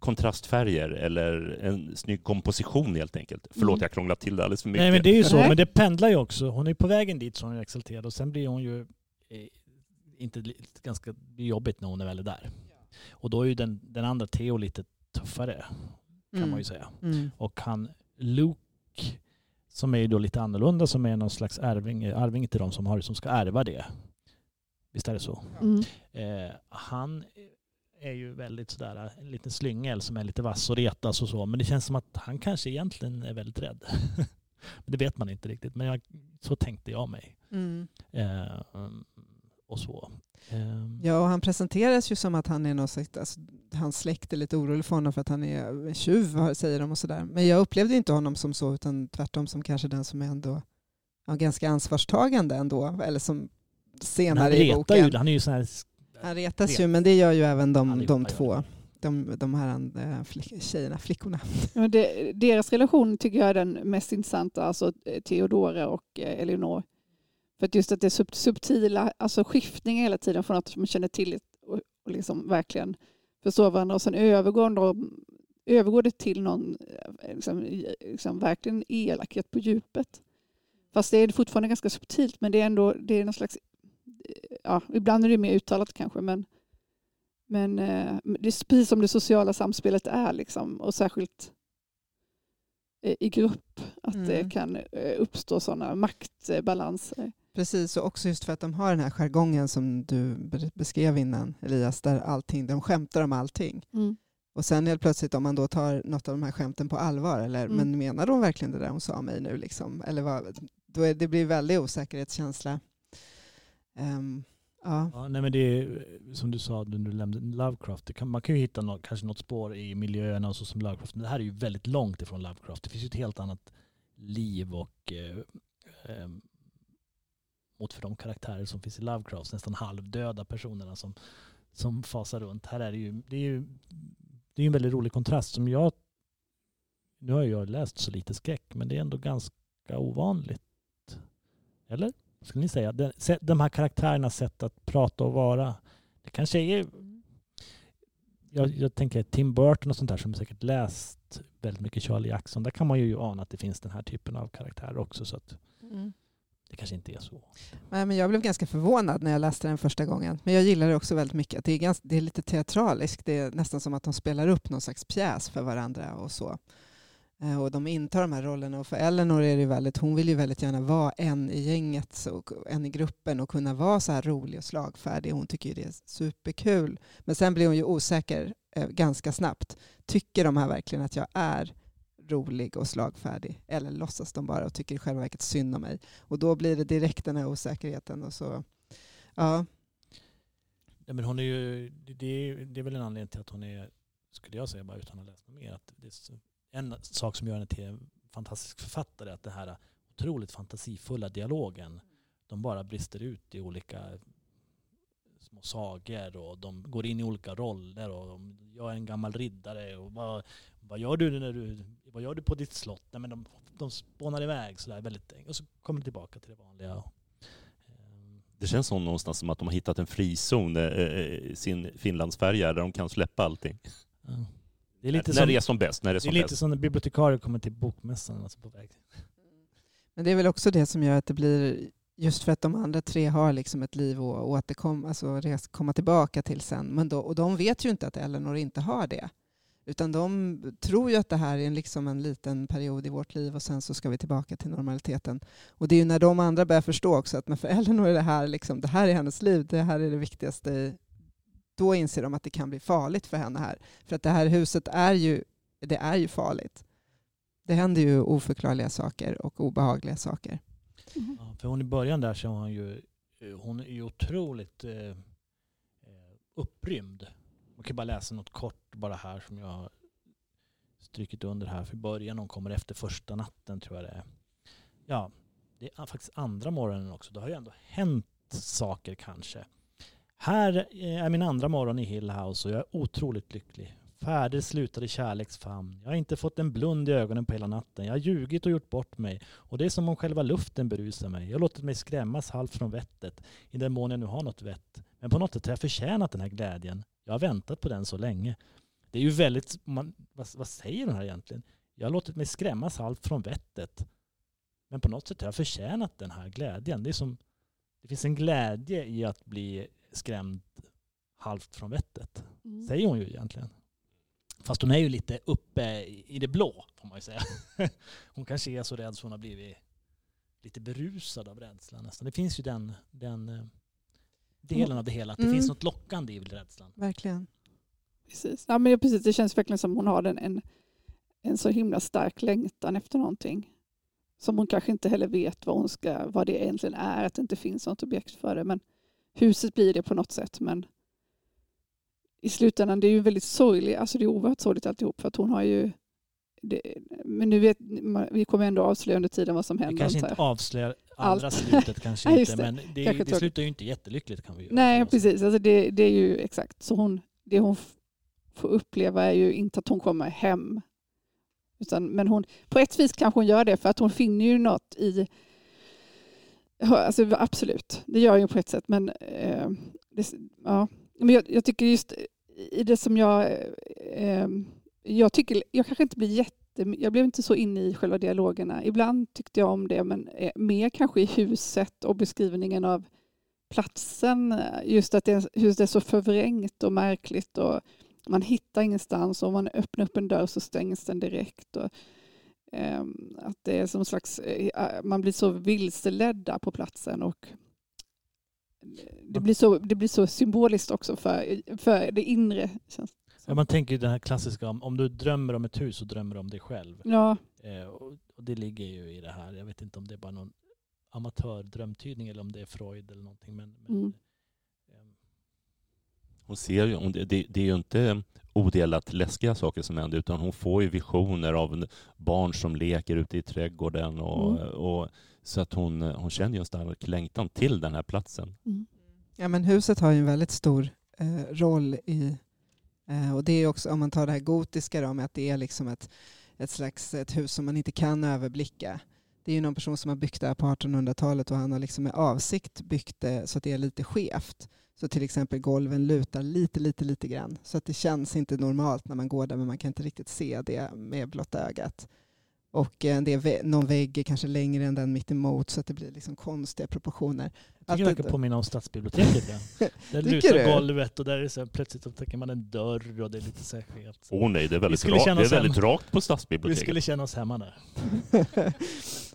kontrastfärger eller en snygg komposition helt enkelt. Förlåt, mm. jag krånglat till det alldeles för mycket. Nej, men det är ju så, men det pendlar ju också. Hon är på vägen dit så hon är exalterad och sen blir hon ju eh, inte ganska jobbigt när hon är väl där. Och då är ju den, den andra Theo lite tuffare kan mm. man ju säga. Mm. Och han Luke som är ju då lite annorlunda som är någon slags arving, arving till de som, har, som ska ärva det. Visst är det så? Mm. Eh, han är ju väldigt sådär en liten slyngel som är lite vass och retas och så. Men det känns som att han kanske egentligen är väldigt rädd. det vet man inte riktigt. Men jag, så tänkte jag mig. Mm. Eh, och så. Eh. Ja, och han presenteras ju som att han är någon slags, alltså, hans släkt är lite orolig för honom för att han är tjuv, säger de och sådär. Men jag upplevde inte honom som så, utan tvärtom som kanske den som är ändå ja, ganska ansvarstagande ändå, eller som senare i boken. ju, han är ju sån här... Han retas ret. ju, men det gör ju även de, de två, de, de här äh, flick, tjejerna, flickorna. Men det, deras relation tycker jag är den mest intressanta, alltså eh, Theodora och eh, Eleonor. För att just att det är sub, subtila, alltså skiftningar hela tiden från att man känner till och, och liksom verkligen förstår varandra och sen övergår, de, övergår det till någon eh, liksom, liksom, verkligen elakhet på djupet. Fast det är fortfarande ganska subtilt men det är ändå det är någon slags, eh, ja ibland är det mer uttalat kanske men men eh, det är precis som det sociala samspelet är liksom och särskilt eh, i grupp att det Mm. kan eh, uppstå sådana maktbalanser. Precis, och också just för att de har den här jargongen som du be- beskrev innan, Elias, där allting, de skämtar om allting. Mm. Och sen helt plötsligt om man då tar något av de här skämten på allvar, eller Mm. men menar de verkligen det där hon sa mig nu? Liksom? Eller vad, då är, det blir väldigt osäkerhetskänsla. Um, ja. Ja, nej men det är eh, som du sa när du nämnde Lovecraft. Det kan, man kan ju hitta något, kanske något spår i miljöerna och så som Lovecraft. Men det här är ju väldigt långt ifrån Lovecraft. Det finns ju ett helt annat liv och eh, eh, mot för de karaktärer som finns i Lovecraft. Nästan halvdöda personerna som, som fasar runt. Här är det ju, det är ju det är en väldigt rolig kontrast som jag nu har jag läst så lite skräck men det är ändå ganska ovanligt. Eller? Vad skulle ni säga? De, se- de här karaktärernas sätt att prata och vara. Det kanske är... Jag, jag tänker Tim Burton och sånt där som säkert läst väldigt mycket Charlie Jackson. Där kan man ju ana att det finns den här typen av karaktärer också. Så att det kanske inte är så. Nej, men jag blev ganska förvånad när jag läste den första gången. Men jag gillar det också väldigt mycket. Det är, ganska, det är lite teatraliskt. Det är nästan som att de spelar upp någon slags pjäs för varandra och så. Eh, Och de intar de här rollerna. Och för Eleanor är det väldigt, hon vill ju väldigt gärna vara en i gänget, och en i gruppen och kunna vara så här rolig och slagfärdig. Hon tycker ju det är superkul. Men sen blir hon ju osäker eh, ganska snabbt. Tycker de här verkligen att jag är rolig och slagfärdig? Eller låtsas de bara och tycker i själva verket synd om mig? Och då blir det direkt den här osäkerheten. Och så, ja, Ja, men hon är ju, det, det är, det är väl en anledning till att hon är, skulle jag säga bara utan att läsa mer, att det är så- en sak som gör henne till en fantastisk författare är att den här otroligt fantasifulla dialogen, de bara brister ut i olika små sagor och de går in i olika roller och de, jag är en gammal riddare och vad, vad gör du när du, vad gör du på ditt slott? Nej, men de, de spånar iväg sådär väldigt, och så kommer de tillbaka till det vanliga. Ehm, Det känns som någonstans som att de har hittat en frizon eh, i sin Finlandsfärja där de kan släppa allting. ja. Det är lite när som, det är som bäst. När det är Det är som lite bäst. som när bibliotekarier kommer till bokmässan. Alltså på väg. Men det är väl också det som gör att det blir, just för att de andra tre har liksom ett liv att återkomma, alltså res, komma tillbaka till sen. Men då, och de vet ju inte att Eleanor inte har det. Utan de tror ju att det här är en, liksom en liten period i vårt liv och sen så ska vi tillbaka till normaliteten. Och det är ju när de andra börjar förstå också att men för Eleanor är det här, liksom, det här är hennes liv, det här är det viktigaste. Då inser de att det kan bli farligt för henne här. För att det här huset är ju, det är ju farligt. Det händer ju oförklarliga saker och obehagliga saker. Mm. Ja, för hon i början där så hon ju, eh, hon är ju otroligt eh, eh, upprymd. Man kan bara läsa något kort bara här som jag har strykit under här för början. Hon kommer efter första natten tror jag det är. Ja, det är faktiskt andra morgonen också. Det har ju ändå hänt saker kanske. Här eh, är min andra morgon i Hill House och jag är otroligt lycklig. Färder slutade i kärleksfamn. Jag har inte fått en blund i ögonen på hela natten. Jag har ljugit och gjort bort mig. Och det är som om själva luften berusar mig. Jag har låtit mig skrämmas halvt från vettet, i den mån jag nu har något vett. Men på något sätt har jag förtjänat den här glädjen. Jag har väntat på den så länge. Det är ju väldigt, man, vad, vad säger den här egentligen? Jag har låtit mig skrämmas halvt från vettet. Men på något sätt har jag förtjänat den här glädjen. Det är som, det finns en glädje i att bli skrämd halvt från vettet. Mm. Säger hon ju egentligen. Fast hon är ju lite uppe i det blå, får man ju säga. Hon kanske är så rädd så hon har blivit lite berusad av rädslan nästan. Det finns ju den, den eh, delen av det hela, att det Mm. finns något lockande i rädslan. Verkligen. Precis. Ja, men precis. Det känns verkligen som hon har en, en, en så himla stark längtan efter någonting. Som hon kanske inte heller vet vad, hon ska, vad det egentligen är, att det inte finns något objekt för det. Men huset blir det på något sätt. Men i slutändan, det är ju väldigt sorgligt, alltså det är oerhört sorgligt alltihop för att hon har ju det, men nu vet, vi kommer ändå avslöja under tiden vad som Vi händer. kanske antar inte avslöjar Allra allt. slutet kanske Ja, inte, det. men det, Kanske det slutar ju inte jättelyckligt kan vi Nej, precis. Alltså det, det är ju exakt. Så hon, det hon får uppleva är ju inte att hon kommer hem. Utan, men hon, på ett vis kanske hon gör det för att hon finner ju något i... Alltså, absolut, det gör jag på ett sätt. Men, eh, det, ja. men jag, jag tycker just eh, i det som jag... Eh, eh, jag, tycker, jag kanske inte blir jätte... Jag blev inte så inne i själva dialogerna. Ibland tyckte jag om det, men eh, mer kanske i huset och beskrivningen av platsen. Eh, just att det, huset är så förvrängt och märkligt. Och man hittar ingenstans och om man öppnar upp en dörr så stängs den direkt. Och, att det är som slags, eh, man blir så vilseledda på platsen och det blir så, det blir så symboliskt också för, för det inre. Ja, man tänker ju den här klassiska, om, du drömmer om ett hus så drömmer du om dig själv. Ja, Eh, och, det ligger ju i det här. Jag vet inte om det är bara någon amatördrömtydning eller om det är Freud eller någonting. Men, men, Mm. ehm, Hon ser ju, det, det är ju inte odelat läskiga saker som händer utan hon får ju visioner av barn som leker ute i trädgården och, Mm. och så att hon, hon känner ju en stark längtan till den här platsen. mm. Ja, men huset har ju en väldigt stor eh, roll i, eh, och det är också om man tar det här gotiska då, med att det är liksom ett, ett slags ett hus som man inte kan överblicka. Det är ju någon person som har byggt det här på 1800-talet och han har liksom med avsikt byggt det så att det är lite skevt. Så till exempel golven lutar lite, lite, lite grann. Så att det känns inte normalt när man går där men man kan inte riktigt se det med blotta ögat. Och eh, det är vä- någon vägg är kanske längre än den mitt emot så att det blir liksom konstiga proportioner jag tycker det verkar påminna om stadsbiblioteket. Ja. Där lutar golvet och där är så här, plötsligt upptäcker man en dörr och det är lite så skevt. Åh nej, det är väldigt, känna det är väldigt rakt på Vi stadsbiblioteket. skulle känna oss hemma där.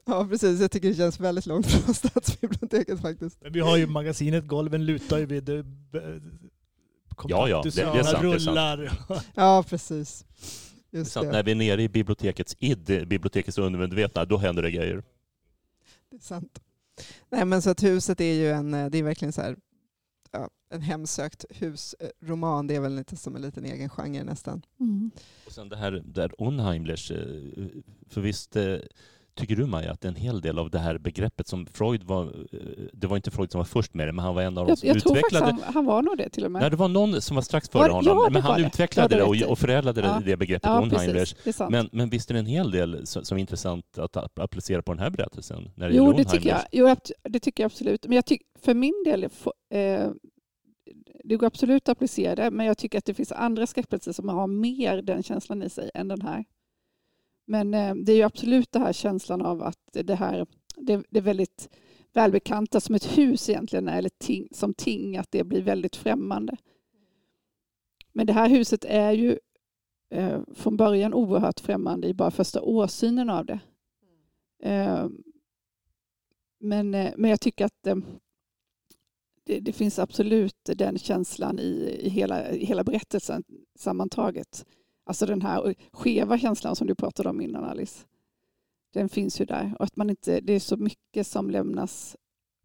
ja, precis. Jag tycker det känns väldigt långt från stadsbiblioteket faktiskt. Men vi har ju magasinet, golven lutar ju vid det, Ja, ja, det- det är sant, det är sant. rullar. Ja, precis. Det är Just sant, det. när vi är nere i bibliotekets id, bibliotekets undermedvetna, då händer det grejer. det är sant. Nej, men så att huset är ju en, eh, det är verkligen så här, ja, en hemsökt husroman. Det är väl lite som en liten egen genre nästan. Mm. Och sen det här där Unheimlers, eh, för visst eh, tycker du Maja att en hel del av det här begreppet som Freud var, eh, det var inte Freud som var först med det, men han var en av de Jag, som jag tror faktiskt utvecklade han, han var nog det till och med. Nej, det var någon som var strax före Var- honom, ja, men han det. utvecklade Ja, det och, och förädlade Ja. det, begreppet ja, sant. Men, men visst är det en hel del som, som är intressant att ap- applicera på den här berättelsen? När det Jo, det tycker jag. Jo, det tycker jag absolut. Men jag tyck, för min del, eh, det går absolut att applicera det, men jag tycker att det finns andra skräckberättelser som har mer den känslan i sig än den här. Men eh, det är ju absolut den här känslan av att det här, det, det är väldigt välbekanta som ett hus egentligen är, eller ting, som ting, att det blir väldigt främmande. Men det här huset är ju eh, från början oerhört främmande i bara första åsynen av det. Eh, men, eh, men jag tycker att eh, det, det finns absolut den känslan i, i, hela, i hela berättelsen sammantaget. Alltså den här skeva känslan som du pratade om innan Alice. Den finns ju där. Och att man inte, det är så mycket som lämnas,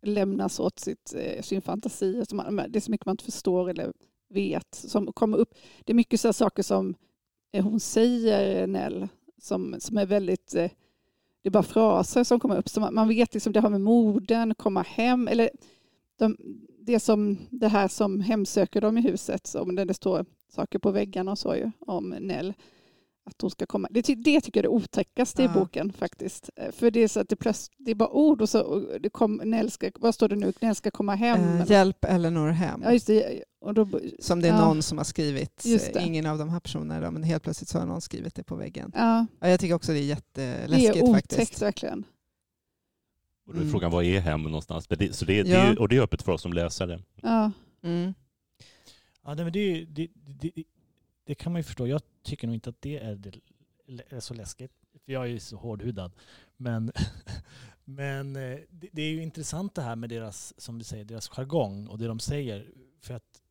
lämnas åt sitt, eh, sin fantasi. Man, det är så mycket man inte förstår eller vet. Som kommer upp. Det är mycket så saker som eh, hon säger, Nell, som, som är väldigt... Eh, det är bara fraser som kommer upp. Så man, man vet liksom det har med moden, komma hem. Eller de, det, som, det här som hemsöker dem i huset. Som det står saker på väggarna och så ju, om Nell. Att hon ska komma. Det, ty- det tycker jag är det otäckaste i Ja. boken faktiskt. Eh, För det är så att det plötsligt, det är bara ord och så och det kom, Nell ska, vad står det nu? Nell ska komma hem. Eh, hjälp Eleanor hem. ja, just det. Och då, Som det är ja. någon som har skrivit. Det. Ingen av de här personerna då, men helt plötsligt så har någon skrivit det på väggen. ja, Ja, jag tycker också det är det jätteläskigt är otäckt faktiskt. verkligen. Och då är Mm. frågan, vad är hem någonstans? Men Det, så det, det är, och det är öppet för oss som läsare. Ja. Mm. Ja, nej, men det, det, det, det kan man ju förstå. Jag tycker nog inte att det är, det, är så läskigt. För jag är ju så hårdhudad. Men, men eh, det, det är ju intressant det här med deras, som du säger, deras jargong och det de säger. För att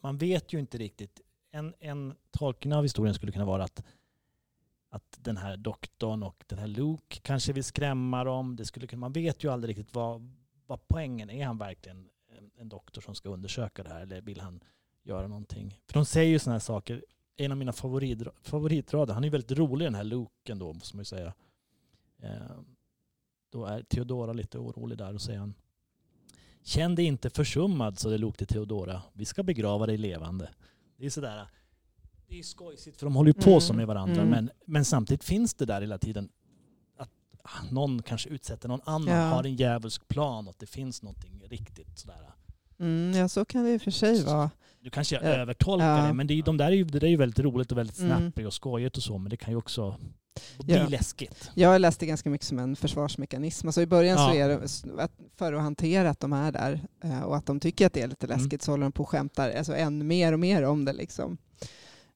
man vet ju inte riktigt. En, en tolkning av historien skulle kunna vara att, att den här doktorn och den här Luke kanske vill skrämma dem. Det skulle kunna, man vet ju aldrig riktigt vad, vad poängen är. Är han verkligen en, doktor som ska undersöka det här eller vill han göra någonting? För de säger ju sådana här saker. En av mina favorit, favoritrader, han är ju väldigt rolig den här Luke ändå, måste man ju säga. Eh, då är Theodora lite orolig där och säger han Känn dig inte försummad, så det log till Theodora. Vi ska begrava dig levande. Det är sådär, det är skojsigt för de håller ju på Mm, så med varandra mm. men, men samtidigt finns det där hela tiden att någon kanske utsätter någon annan, Ja. har en djävulsk plan och att det finns någonting riktigt sådär. Mm, ja, så kan det i och för sig vara. Du kanske jag Ja. övertolkar Ja. det men det, de där är ju, det där är ju väldigt roligt och väldigt Mm. snappigt och skojigt och så men det kan ju också bli Ja. läskigt. Jag läste ganska mycket som en försvarsmekanism. Alltså I början så Ja. är det för att hantera att de är där eh, och att de tycker att det är lite Mm. läskigt så håller de på och skämtar alltså, än mer och mer om det. Liksom.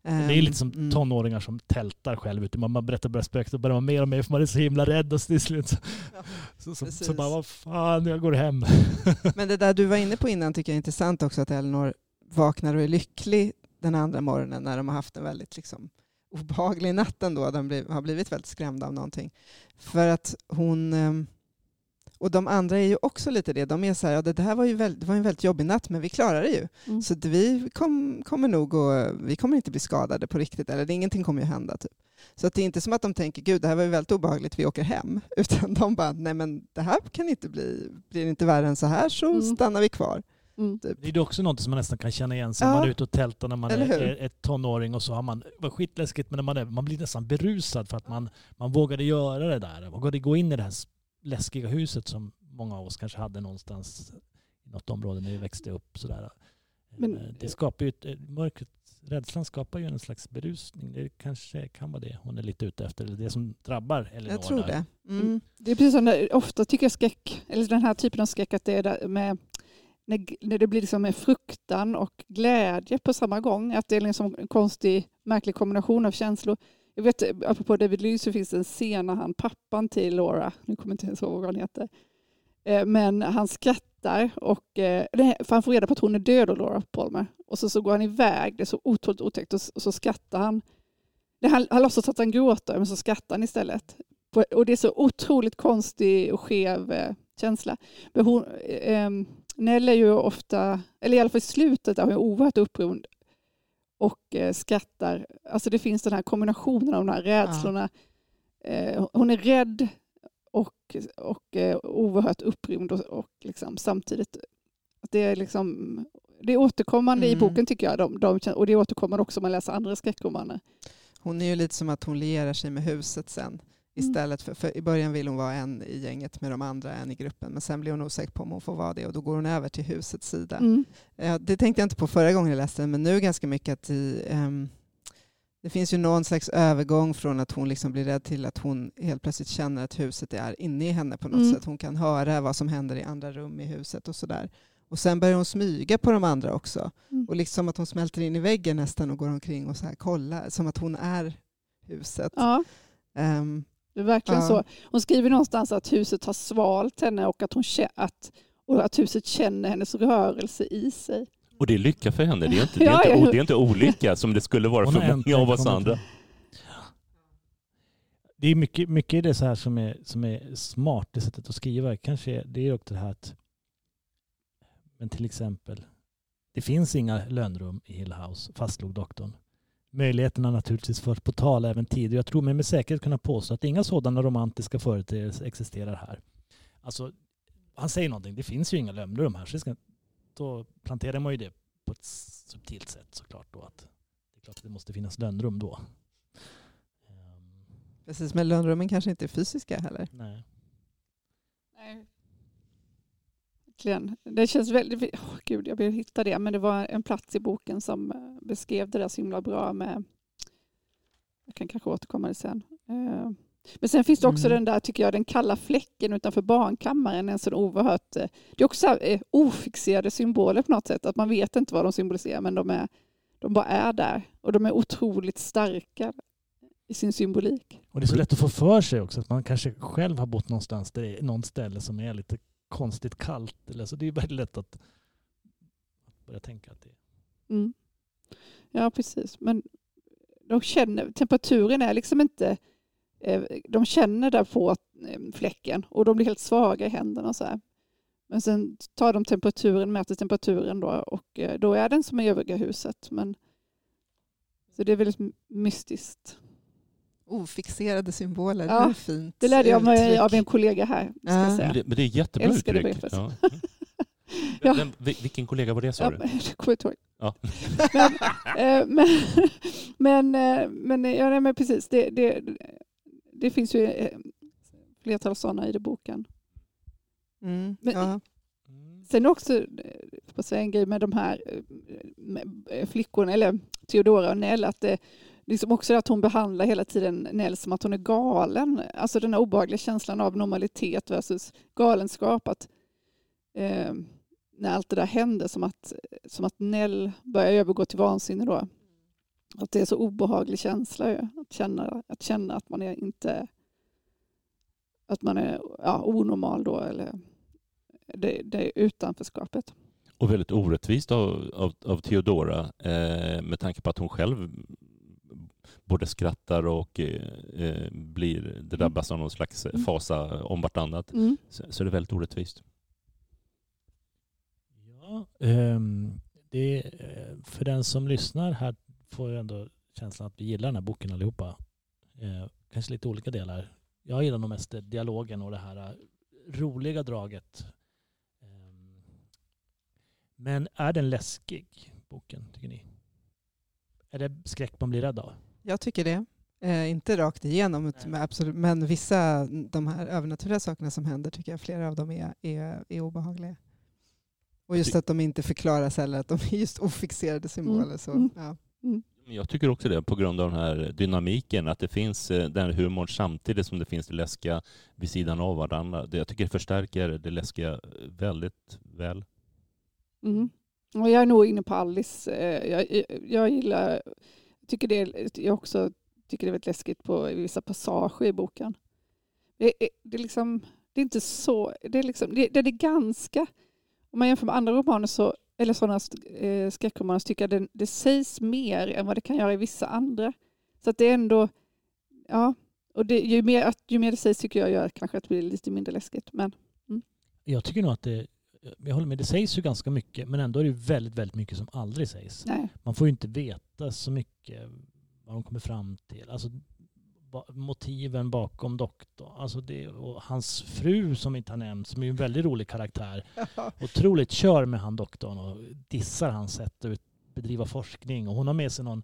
Det är lite som Mm. tonåringar som tältar själv ute. Man berättar bara spöket så börjar man mer och mer för man är så himla rädd och till slut så, Ja, så, så, så bara vad fan jag går hem. Men det där du var inne på innan tycker jag är intressant också att Elinor vaknar och är lycklig den andra morgonen när de har haft en väldigt liksom, obehaglig natt ändå. De har blivit väldigt skrämda av någonting. För att hon... Och de andra är ju också lite det. De är så här, ja, det här var ju väldigt, det var en väldigt jobbig natt men vi klarar det ju. Mm. Så vi kom, kommer nog att, vi kommer inte bli skadade på riktigt, eller det, ingenting kommer ju hända. Typ. Så att det är inte som att de tänker, gud det här var ju väldigt obehagligt, vi åker hem. Utan de bara, nej men det här kan inte bli, blir det inte värre än så här så Mm. stannar vi kvar. Mm. Typ. Det är också något som man nästan kan känna igen sig. Ja. Man är ute och tältar när man är, ett tonåring och så har man, det var skitläskigt men när man, är, man blir nästan berusad för att man, man vågade göra det där. Vågade gå in i det här läskiga huset som många av oss kanske hade någonstans i något område när vi växte upp. Sådär. Men- Eh, det skapar ju, ett- eh, mörkret, rädslan skapar ju en slags berusning. Det kanske kan vara det hon är lite ute efter. Eller det som drabbar Elinor Jag tror det. Mm. Det är precis som när, ofta tycker jag skräck, eller den här typen av skräck, att det är med när, när det blir liksom med fruktan och glädje på samma gång. Att det är liksom en konstig, märklig kombination av känslor. Jag vet, apropå David Lee så finns det en scen när han, pappan till Laura, nu kommer jag inte ens ihåg vad han heter, eh, men han skrattar och eh, nej, för han får reda på att hon är död och Laura Palmer. Och så, så går han iväg, det är så otroligt otäckt, och, och så skrattar han. Nej, han, han låtsas att han gråter men så skrattar han istället. På- Och det är så otroligt konstig och skev eh, känsla. Men hon, eh, Nell är ju ofta, eller i alla fall i slutet, är hon oerhört upprymd och eh, skrattar. Alltså det finns den här kombinationen av de här rädslorna. Eh, hon är rädd och, och eh, oerhört upprymd och, och liksom samtidigt det är liksom det är återkommande i Mm. boken tycker jag. De, de, och det är återkommande också om man läser andra skräckromaner. Hon är ju lite som att hon lierar sig med huset sen. Istället för, för i början vill hon vara en i gänget med de andra, en i gruppen. Men sen blir hon osäker på om hon får vara det och då går hon över till husets sida. Mm. Det tänkte jag inte på förra gången jag läste den, men nu ganska mycket att i, ehm, det finns ju någon slags övergång från att hon liksom blir rädd till att hon helt plötsligt känner att huset är inne i henne på något Mm. sätt. Hon kan höra vad som händer i andra rum i huset och sådär. Och sen börjar hon smyga på de andra också. Mm. Och liksom att hon smälter in i väggen nästan och går omkring och så här kollar, som att hon är huset. Ja, Ehm, det är verkligen Ja. så. Hon skriver någonstans att huset har svalt henne och att, hon, att, och att huset känner hennes rörelse i sig. Och det är lycka för henne. Det är inte, det är inte, det är inte olycka som det skulle vara för många av oss andra. Det är mycket, mycket i det så här som är, som är smart, det sättet att skriva. Kanske det är också det här att, men till exempel, det finns inga lönnrum i Hill House, fastslog doktorn. Möjligheterna naturligtvis förts på tal även tidigare. Jag tror mig med säkerhet kunna påstå att inga sådana romantiska företeelser existerar här. Alltså, han säger någonting, det finns ju inga lönnrum här. Så ska, då planterar man ju det på ett subtilt sätt såklart då. Att det är klart att det måste finnas lönnrum då. Ehm, precis, men lönnrummen kanske inte är fysiska heller. nej. Nej. Verkligen. Det känns väldigt... Oh, gud, jag vill hitta det. Men det var en plats i boken som eh, beskrev det där så himla bra med... Jag kan kanske återkomma det sen. Eh, Men sen finns det också Mm. den där, tycker jag, den kalla fläcken utanför barnkammaren. En sån oerhört... eh, Det är också här, ofixerade symboler på något sätt. Att man vet inte vad de symboliserar, men de, är, de bara är där. Och de är otroligt starka i sin symbolik. Och det är så lätt att få för sig också att man kanske själv har bott någonstans där någon ställe som är lite konstigt kallt. Eller så det är väldigt lätt att börja tänka att det är... Mm. Ja, precis. Men de känner, temperaturen är liksom inte... Eh, de känner där på eh, fläcken och de blir helt svaga i händerna. och Så här. Men sen tar de temperaturen, mäter temperaturen då och eh, då är den som i övriga huset. Men, så det är väldigt liksom mystiskt. Ofixerade symboler, Ja, det är fint Det lärde jag mig uttryck. av en kollega här. Ska Ja. jag Men säga. det, men det är jättebra Älskade uttryck. Ja. Ja. Vem, vil- vilken kollega var det sa Ja, du? det kommer jag inte ihåg. Ja. Men, eh, men, men, eh, men, ja, nej, men precis, det, det, det finns ju eh, flertal sådana i den boken. Mm. Men- ja. Sen också, eh, jag säga en grej med de här eh, med, eh, flickorna, eller Theodora och Nell, att det liksom också att hon behandlar hela tiden Nell som att hon är galen. Alltså den här obehagliga känslan av normalitet versus galenskap. Att, eh, när allt det där händer, som att, som att Nell börjar övergå till vansinne då. Att det är så obehaglig känsla ju, att känna att, känna att man är inte att man är ja, onormal då eller det, det utanförskapet. Och väldigt orättvist av, av, av Theodora eh, med tanke på att hon själv både skrattar och eh, eh, blir drabbas av någon slags Mm. fasa om vartannat. Mm. Så, så är det väldigt orättvist. Ja, ehm, det, eh, för den som lyssnar här får jag ändå känslan att vi gillar den här boken allihopa. Eh, kanske lite olika delar. Jag gillar nog mest dialogen och det här eh, roliga draget. Ehm, men är den läskig, boken, tycker ni? Är det skräck man blir rädd av? Jag tycker det. Eh, inte rakt igenom, absolut, men vissa de här övernaturliga sakerna som händer tycker jag flera av dem är, är, är obehagliga. Och just att de inte förklaras heller, att de är just ofixerade symboler. Så, Mm. ja. Jag tycker också det på grund av den här dynamiken, att det finns eh, den humorn samtidigt som det finns det läskiga vid sidan av varandra. Det, jag tycker det förstärker det läskiga väldigt väl. Mm. Och jag är nog inne på Alice. Eh, Jag, jag gillar, tycker det, jag också tycker det är väldigt läskigt på vissa passager i boken. Det är, det är, liksom, det är inte så, det är, liksom, det, det är ganska, om man jämför med andra romaner så, eller sådana eh, skräckromaner så tycker jag det, det sägs mer än vad det kan göra i vissa andra. Så att det är ändå, ja, och det, ju, mer, ju mer det sägs tycker jag gör kanske att det blir lite mindre läskigt. Men mm. Jag tycker nog att det, jag håller med, det sägs ju ganska mycket men ändå är det väldigt, väldigt mycket som aldrig sägs. nej, Man får ju inte veta så mycket vad de kommer fram till. Alltså motiven bakom doktorn. Alltså det, och hans fru som inte har nämnts, som är en väldigt rolig karaktär. Otroligt kör med han doktorn och dissar hans sätt att ut- bedriva forskning. Och hon har med sig någon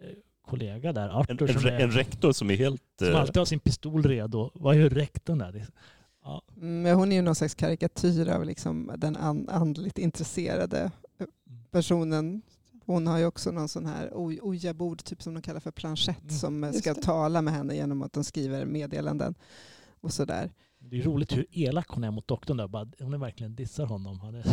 eh, kollega där, En, Arthur, en, som, är, en rektor som är helt... som eh, alltid har sin pistol redo. Vad gör rektorn där? Ja, Mm, Men hon är ju någon slags karikatyr av liksom den an- andligt intresserade personen. Hon har ju också någon sån här oj- ojabord, typ som de kallar för planchett, Mm. som eh, ska tala med henne genom att de skriver meddelanden och sådär. det är roligt hur elak hon är mot doktorn där. Hon är verkligen dissar honom. Han är,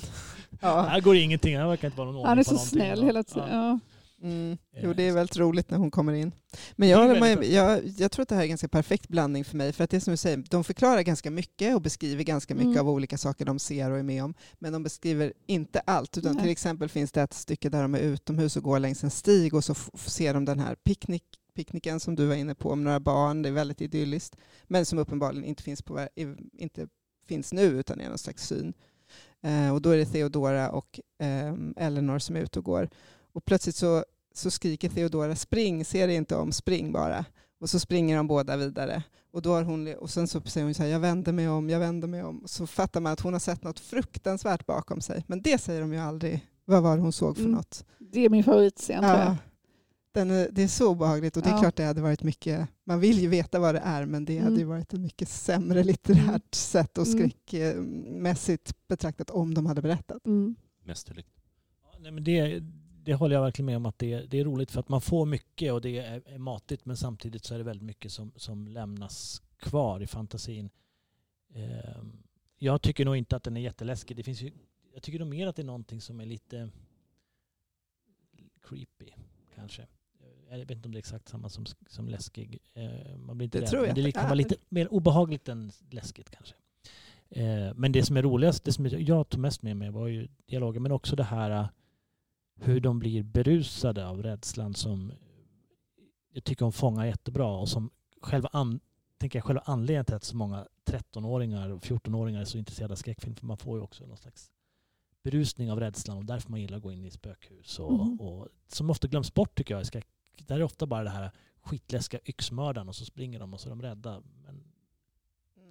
Ja. här går ingenting. Här verkar inte vara någon han är så snäll hela tiden. ja. Mm. Jo, Eh, det är väldigt roligt när hon kommer in. Men jag, med, jag, jag tror att det här är en ganska perfekt blandning för mig. För att det är som du säger, de förklarar ganska mycket och beskriver ganska mycket Mm. av olika saker de ser och är med om. Men de beskriver inte allt. Utan Nej. till exempel finns det ett stycke där de är utomhus och går längs en stig och så ser de den här picknick, picknicken som du var inne på med några barn. Det är väldigt idylliskt. Men som uppenbarligen inte finns, på, inte finns nu utan är någon slags syn. Eh, och då är det Theodora och eh, Eleanor som är ute och går. Och plötsligt så så skriker Theodora spring, se dig inte om, spring bara. Och så springer de båda vidare. Och, då har hon, och sen så säger hon så här, jag vänder mig om, jag vänder mig om. Så fattar man att hon har sett något fruktansvärt bakom sig. Men det säger de ju aldrig. Vad var det hon såg för Mm. något? Det är min favoritscen tror jag. Ja, den är, det är så obehagligt och det är Ja. klart det hade varit mycket, man vill ju veta vad det är men det Mm. hade ju varit ett mycket sämre litterärt Mm. sätt och Mm. skräckmässigt betraktat om de hade berättat. Mm. mästerligt. Ja, nej, men det, det håller jag verkligen med om att det, det är roligt för att man får mycket och det är, är matigt men samtidigt så är det väldigt mycket som, som lämnas kvar i fantasin. Ehm, jag tycker nog inte att den är jätteläskig. Det finns ju, jag tycker nog mer att det är någonting som är lite creepy kanske. Jag vet inte om det är exakt samma som, som läskig. Eh, Man blir inte Det rädd, tror men jag det att det kan vara är. lite mer obehagligt än läskigt kanske. Eh, Men det som är roligast, det som jag tog mest med mig var ju dialogen men också det här eh, hur de blir berusade av rädslan som jag tycker hon fångar jättebra och som själva, an, tänker jag, själva anledningen till att så många 13-åringar och 14-åringar är så intresserade av skräckfilm för man får ju också någon slags berusning av rädslan och därför man gillar att gå in i spökhus och, Mhm. och som ofta glöms bort tycker jag skräck. Där är det ofta bara det här skitläskiga yxmördaren och så springer de och så är de rädda. Men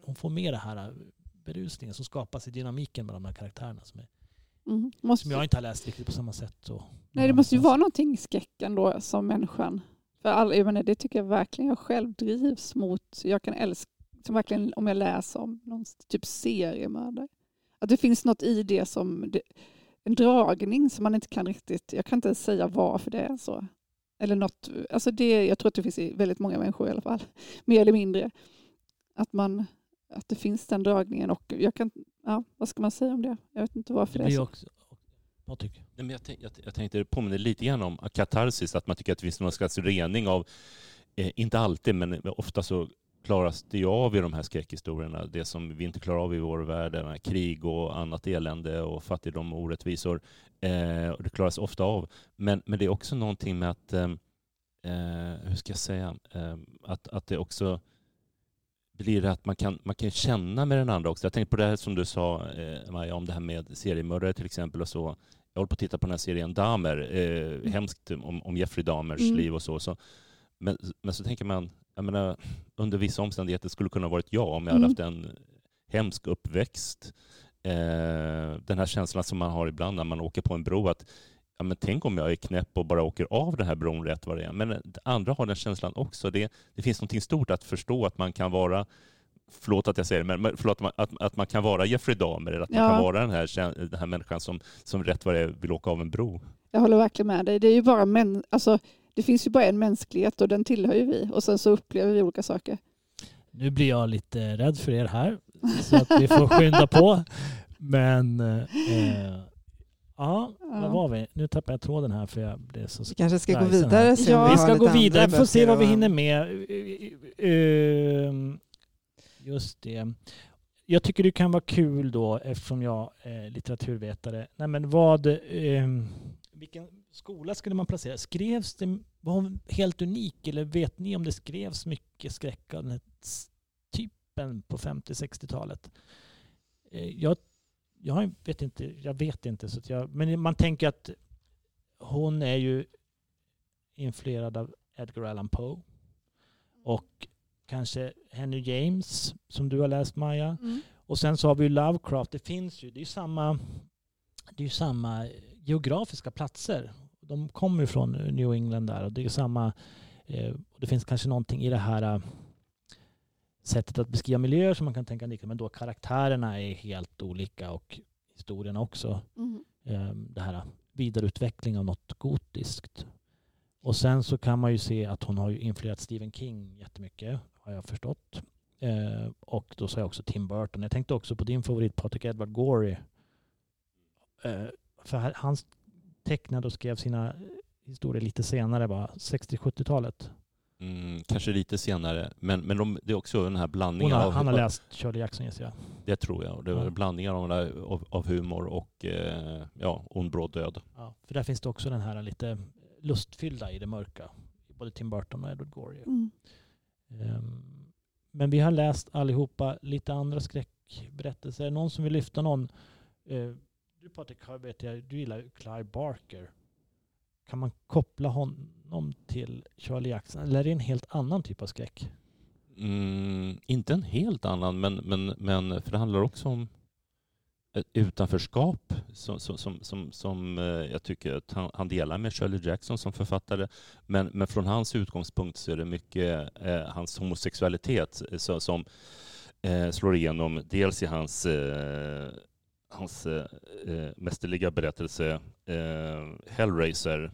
hon får med det här berusningen som skapas i dynamiken med de här karaktärerna som, är, Mm. Måste, som jag inte har läst riktigt på samma sätt. Så. nej, det måste ju vara någonting i skräcken då som människan. För all, jag menar, det tycker jag verkligen jag själv drivs mot. Jag kan älska, som verkligen om jag läser om någon typ seriemördare. Att det finns något i det som, det, en dragning som man inte kan riktigt, jag kan inte ens säga varför det är så. Eller något, alltså det, jag tror att det finns i väldigt många människor i alla fall, mer eller mindre. Att, man, att det finns den dragningen och jag kan, ja, vad ska man säga om det? Jag vet inte varför Det det, är så. också... Patrik? Nej, men jag, tänk, jag, jag tänkte, det påminner lite grann om katarsis, att man tycker att det finns någon slags rening av, eh, inte alltid, men ofta så klaras det ju av i de här skräckhistorierna, det som vi inte klarar av i vår värld, krig och annat elände och fattigdom och orättvisor. Eh, och det klaras ofta av. Men, men det är också någonting med att, eh, eh, hur ska jag säga, eh, att, att det också blir det att man kan, man kan känna med den andra också. Jag tänkte på det här som du sa, eh, Maja, om det här med seriemördare till exempel och så. Jag håller på att titta på den här serien Dahmer, eh, hemskt om, om Jeffrey Dahmers Mm. liv och så. så men, men så tänker man, jag menar, under vissa omständigheter skulle det kunna varit jag om jag hade Mm. haft en hemsk uppväxt. Eh, den här känslan som man har ibland när man åker på en bro, att ja, men tänk om jag är knäpp och bara åker av den här bron rätt vad det är. Men andra har den känslan också. Det, det finns något stort att förstå att man kan vara Förlåt att jag säger det, men- förlåt, att, man- att, att man kan vara Jeffrey Dahmer, eller att man Ja. kan vara den här, den här människan som, som rätt vad det är vill åka av en bro. Jag håller verkligen med dig. Det, är ju bara män, alltså, det finns ju bara en mänsklighet och den tillhör ju vi. Och sen så upplever vi olika saker. Nu blir jag lite rädd för er här, så att vi får skynda på. Men eh, ja, där var vi. Nu tappar jag tråden här för jag blev så Vi kanske ska gå vidare. se Ja. Vi ska gå vidare. Vi får se vad vi hinner med. Ehm, Just det. Jag tycker det kan vara kul då, eftersom jag är litteraturvetare. Nej, men vad, ehm, vilken skola skulle man placera? Skrevs det, var hon helt unik eller vet ni om det skrevs mycket skräck av den här typen på 50-60-talet? Eh, Jag, jag vet inte, jag vet inte. Så jag, men man tänker att hon är ju influerad av Edgar Allan Poe och kanske Henry James som du har läst Maja. Och sen så har vi ju Lovecraft. Det finns ju, det är ju samma, det är samma geografiska platser. De kommer ju från New England där och det är samma, eh, det finns kanske någonting i det här eh, sättet att beskriva miljöer som man kan tänka likadant, men då karaktärerna är helt olika och historierna också. Mm. Eh, det här vidareutveckling av något gotiskt. Och sen så kan man ju se att hon har ju influerat Stephen King jättemycket, har jag förstått. Eh, och då sa jag också Tim Burton. Jag tänkte också på din favorit Patrick Edward Gorey. Eh, för han- tecknade och skrev sina historier lite senare, va? 60-70-talet. Mm, kanske lite senare, men, men de, det är också den här blandningen har, av... han har läst Shirley Jackson gissar jag. Det tror jag. Det var Ja. blandningar av, av, av humor och eh, ja, ond bråd död. Ja, för där finns det också den här lite lustfyllda i det mörka. Både Tim Burton och Edward Gorey. Mm. Ehm, Men vi har läst allihopa lite andra skräckberättelser. Är någon som vill lyfta någon? Eh, Du Patrik, vet jag, du gillar Clive Barker. Kan man koppla honom till Charlie Jackson? Eller är det en helt annan typ av skräck? Mm, inte en helt annan, men, men, men för det handlar också om ett utanförskap som, som, som, som, som eh, jag tycker att han, han delar med Shirley Jackson som författare. Men, men från hans utgångspunkt så är det mycket eh, hans homosexualitet eh, så, som eh, slår igenom dels i hans, eh, hans eh, mästerliga berättelse eh, Hellraiser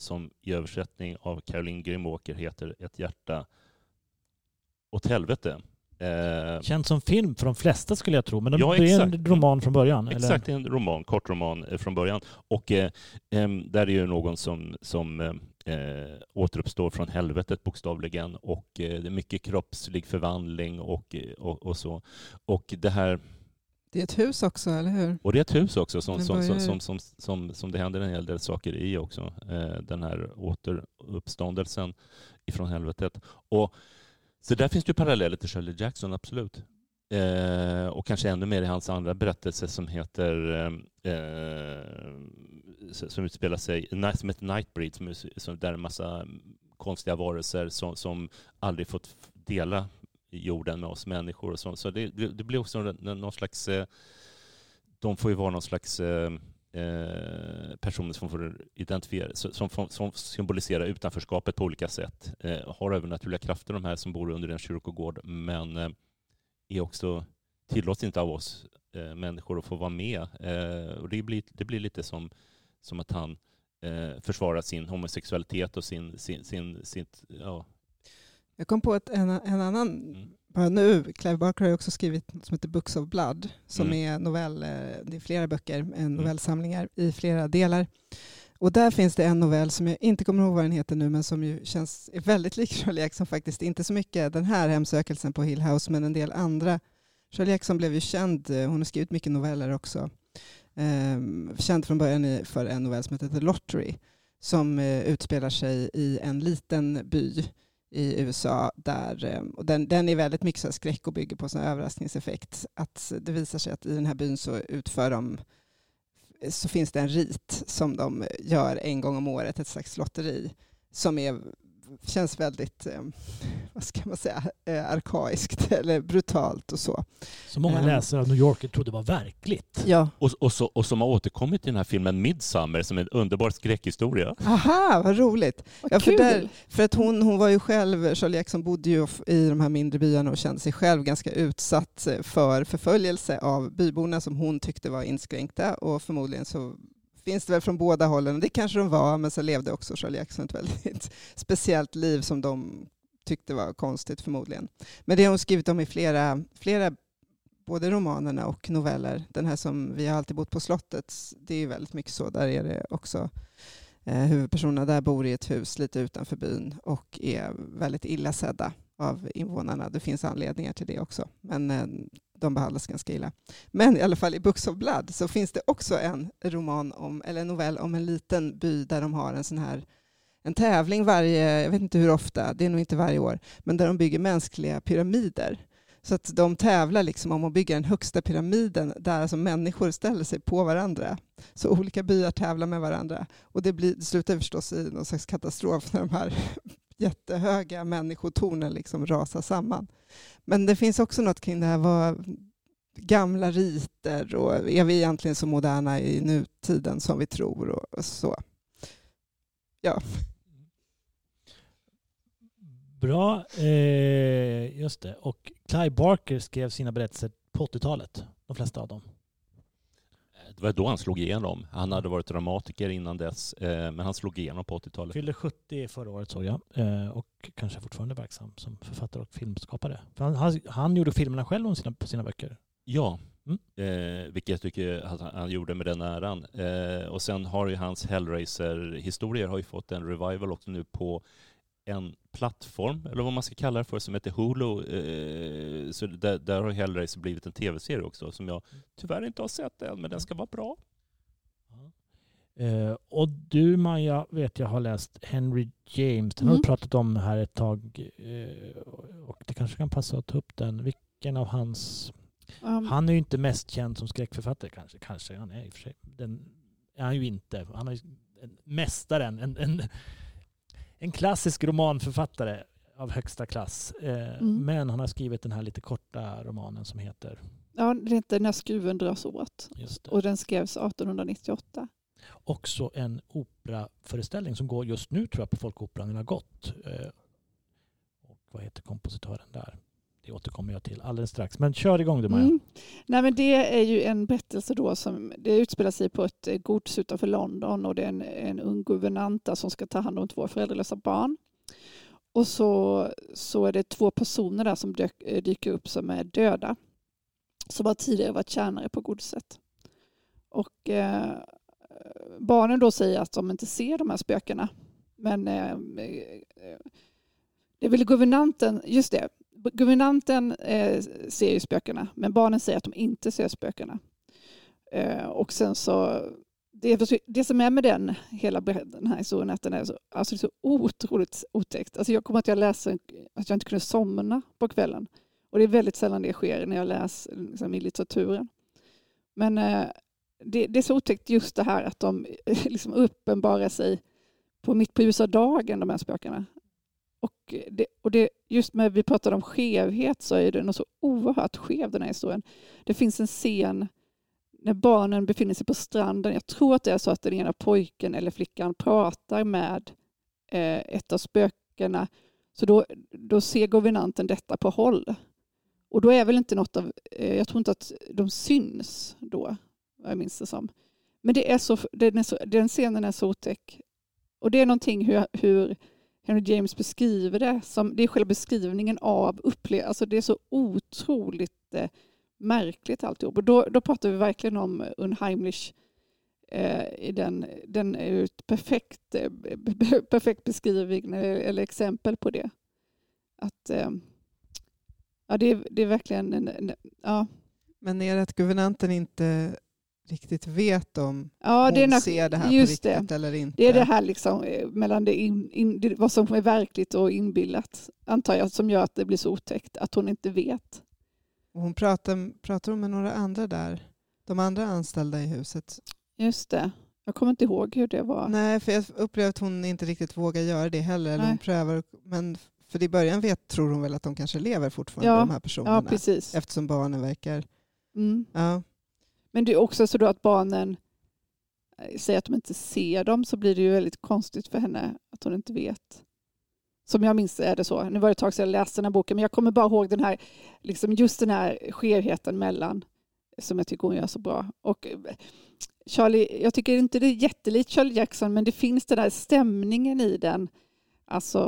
som i översättning av Caroline Grimåker heter Ett hjärta åt helvete. Eh, Känns som film för de flesta skulle jag tro. Men Ja, det är en roman från början. Exakt, en roman, kort roman eh, från början. Och eh, där är ju någon som, som eh, eh, återuppstår från helvetet bokstavligen och eh, det är mycket kroppslig förvandling och, och, och så. Och det här Det är ett hus också, eller hur? och det är ett hus också som, som, som, som, som, som, som det händer en hel del saker i också. Eh, den här återuppståndelsen ifrån helvetet. Och, så där finns det ju paralleller till Shirley Jackson, absolut. Eh, och kanske ännu mer i hans andra berättelse som heter eh, eh, som utspelar sig, som heter Nightbreed, som, som, där en massa konstiga varelser som, som aldrig fått dela jorden med oss människor. Och så så det, det blir också någon slags... Eh, de får ju vara någon slags eh, eh, personer som får identifiera, som, som symboliserar utanförskapet på olika sätt. Har övernaturliga krafter de här som bor under en kyrkogård, men är också tillåts inte av oss människor att få vara med. Och det, blir, det blir lite som, som att han försvarar sin homosexualitet och sin, sin, sin, sitt, ja, jag kom på ett, en, en annan, mm. bara nu, Clive Barker har också skrivit något som heter Books of Blood, som mm. är novell, det är flera böcker, mm. novellsamlingar i flera delar. Och där finns det en novell som jag inte kommer ihåg vad den heter nu, men som ju känns är väldigt lik Shirley Jackson faktiskt. Inte så mycket den här hemsökelsen på Hill House, men en del andra. Shirley Jackson blev ju känd, hon har skrivit mycket noveller också. Um, känd från början för en novell som heter The Lottery, som uh, utspelar sig i en liten by i USA. Där, eh, och den, den är väldigt mycket skräck och bygger på en överraskningseffekt. Att det visar sig att i den här byn så utför de så finns det en rit som de gör en gång om året, ett slags lotteri, som är känns väldigt, eh, vad ska man säga, eh, arkaiskt eller brutalt och så. Så många ehm. läsare av New Yorker trodde var verkligt. Ja. Och, och, så, och som har återkommit i den här filmen Midsummer som en underbar skräckhistoria. Aha, vad roligt. Vad ja, för, där, för att hon, hon var ju själv, Shirley Jackson bodde ju i de här mindre byarna och kände sig själv ganska utsatt för förföljelse av byborna som hon tyckte var inskränkta och förmodligen så finns det väl från båda hållen. Det kanske de var, men så levde också Shirley Jackson ett väldigt speciellt liv som de tyckte var konstigt förmodligen. Men det har hon skrivit om i flera, flera både romanerna och noveller. Den här som Vi har alltid bott på slottet, det är väldigt mycket så. Där är det också eh, huvudpersonerna där bor i ett hus lite utanför byn och är väldigt illa sedda av invånarna. Det finns anledningar till det också. Men eh, de behandlas ganska illa. Men i alla fall i Books of Blood så finns det också en roman om, eller en novell om en liten by där de har en sån här en tävling varje, jag vet inte hur ofta, det är nog inte varje år, men där de bygger mänskliga pyramider. Så att de tävlar liksom om att bygga den högsta pyramiden där alltså människor ställer sig på varandra. Så olika byar tävlar med varandra. Och det, blir, det slutar förstås i någon slags katastrof när de här jättehöga människotornen liksom rasar samman. Men det finns också något kring det här vad gamla riter och är vi egentligen så moderna i nutiden som vi tror och så. Ja. Bra, eh, just det. Och Clive Barker skrev sina berättelser på 80-talet, de flesta av dem. Det var då han slog igenom. Han hade varit dramatiker innan dess, eh, men han slog igenom på 80-talet. Fyllde 70 förra året såg jag eh, och kanske fortfarande verksam som författare och filmskapare. Han, han, han, gjorde filmerna själv om sina, på sina böcker. Ja, mm. eh, vilket jag tycker att han gjorde med den äran. Eh, och sen har ju hans Hellraiser-historier har ju fått en revival också nu på en plattform, eller vad man ska kalla det för, som heter Hulu. Eh, så där, där har Hellraiser blivit en tv-serie också, som jag tyvärr inte har sett än, men den ska vara bra. Uh, och du Maja vet jag har läst Henry James. Den mm. har du pratat om här ett tag. Uh, och det kanske kan passa att ta upp den. Vilken av hans... Um. Han är ju inte mest känd som skräckförfattare kanske. Kanske han är i och för sig. Den är han ju inte. Han är mästaren. En, en, en klassisk romanförfattare av högsta klass. Eh, mm. Men han har skrivit den här lite korta romanen som heter? Ja, den heter När skruven dras åt. Och den skrevs 1898. Också en operaföreställning som går just nu tror jag på Folkoperan. Den har gått. Eh, och vad heter kompositören där? Det återkommer jag till alldeles strax. Men kör igång du Maja. Mm. Nej, men det är ju en berättelse då som det utspelar sig på ett eh, gods utanför London och det är en, en ung guvernanta som ska ta hand om två föräldralösa barn. Och så, så är det två personer där som dök, eh, dyker upp som är döda. Som har tidigare varit tjänare på godset. Och eh, barnen då säger att de inte ser de här spökena. Men eh, eh det är väl guvernanten, just det, Guvernanten eh, ser ju spökena, men barnen säger att de inte ser spökena. Eh, och sen så, det, det som är med den, hela den här historien, att den är så, alltså så otroligt otäckt. Alltså jag kommer att jag läser att jag inte kunde somna på kvällen. Och det är väldigt sällan det sker när jag läser liksom, i litteraturen. Men eh, det, det, är så otäckt just det här att de eh, liksom uppenbarar sig på mitt på ljusa dagen, de här spökena och det, och det, just när vi pratar om skevhet så är den så oerhört skev den här historien. Det finns en scen när barnen befinner sig på stranden. Jag tror att det är så att den ena pojken eller flickan pratar med eh, ett av spökena. Så då, då ser guvernanten detta på håll. Och då är väl inte något av, eh, jag tror inte att de syns då, vad jag minns det som. Men det är så, den, är så, den scenen är så otäck. Och det är någonting hur, hur Henry James beskriver det. Som, det är själva beskrivningen av upplevelsen. Alltså det är så otroligt eh, märkligt alltihop. Och då, då pratar vi verkligen om Unheimlich eh, i den, den är ett perfekt, eh, perfekt beskrivning eller, eller, exempel på det. Att, eh, ja, det, är, det är verkligen en, en, ja. Men är det att guvernanten inte riktigt vet om ja, hon det ser det här på riktigt det. eller inte. Det är det här liksom, eh, mellan det in, in, vad som är verkligt och inbillat, antar jag, som gör att det blir så otäckt, att hon inte vet. Och hon pratar, pratar hon med några andra där? De andra anställda i huset? Just det. Jag kommer inte ihåg hur det var. Nej, för jag upplever att hon inte riktigt vågar göra det heller. Eller hon prövar, men för i början vet, tror hon väl att de kanske lever fortfarande, ja, de här personerna. Ja, precis. Eftersom barnen verkar... Mm. Ja. Men det är också så då att barnen eh, säger att de inte ser dem så blir det ju väldigt konstigt för henne att hon inte vet. Som jag minns är det så. Nu var det ett tag sedan jag läste den här boken men jag kommer bara ihåg den här, liksom just den här skevheten mellan som jag tycker hon gör så bra. Och eh, Charlie, jag tycker inte det är jättelikt Charlie Jackson men det finns den där stämningen i den. Alltså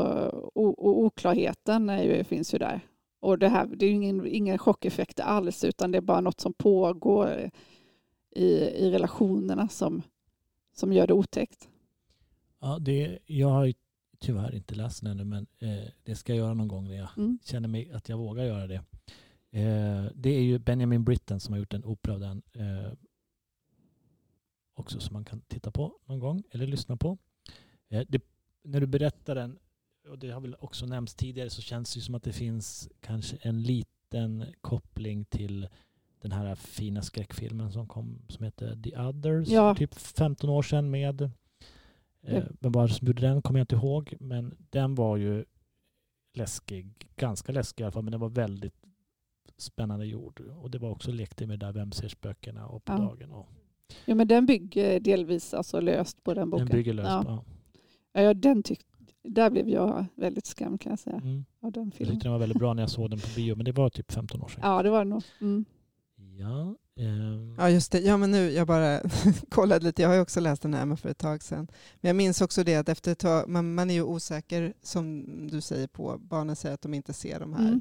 och oklarheten är ju, finns ju där. Och det, här, det är ingen, ingen chockeffekt alls utan det är bara något som pågår i, i relationerna som, som gör det otäckt. Ja, det, jag har tyvärr inte läst den ännu men eh, det ska jag göra någon gång när jag mm. känner mig att jag vågar göra det. Eh, det är ju Benjamin Britten som har gjort en opera av den eh, också som man kan titta på någon gång eller lyssna på. Eh, det, när du berättar den och det har väl också nämnts tidigare, så känns det som att det finns kanske en liten koppling till den här fina skräckfilmen som kom som heter The Others ja. typ 15 år sedan med eh, vem var det som gjorde den kommer jag inte ihåg men den var ju läskig, ganska läskig i alla fall men den var väldigt spännande gjord och det var också lekte med där Vem ser spökena och på ja. dagen. Och... Ja men den bygger delvis alltså löst på den boken. Den bygger löst ja. på, ja. ja den tyckte där blev jag väldigt skrämd kan jag säga. Mm. Av den filmen. Jag tyckte den var väldigt bra när jag såg den på bio, men det var typ 15 år sedan. Ja, det var det nog. Mm. Ja, um... ja, just det. Ja, men nu, jag bara kollade lite. Jag har ju också läst den här för ett tag sedan. Men jag minns också det att efter ett tag, man, man är ju osäker, som du säger på, barnen säger att de inte ser de här. Mm.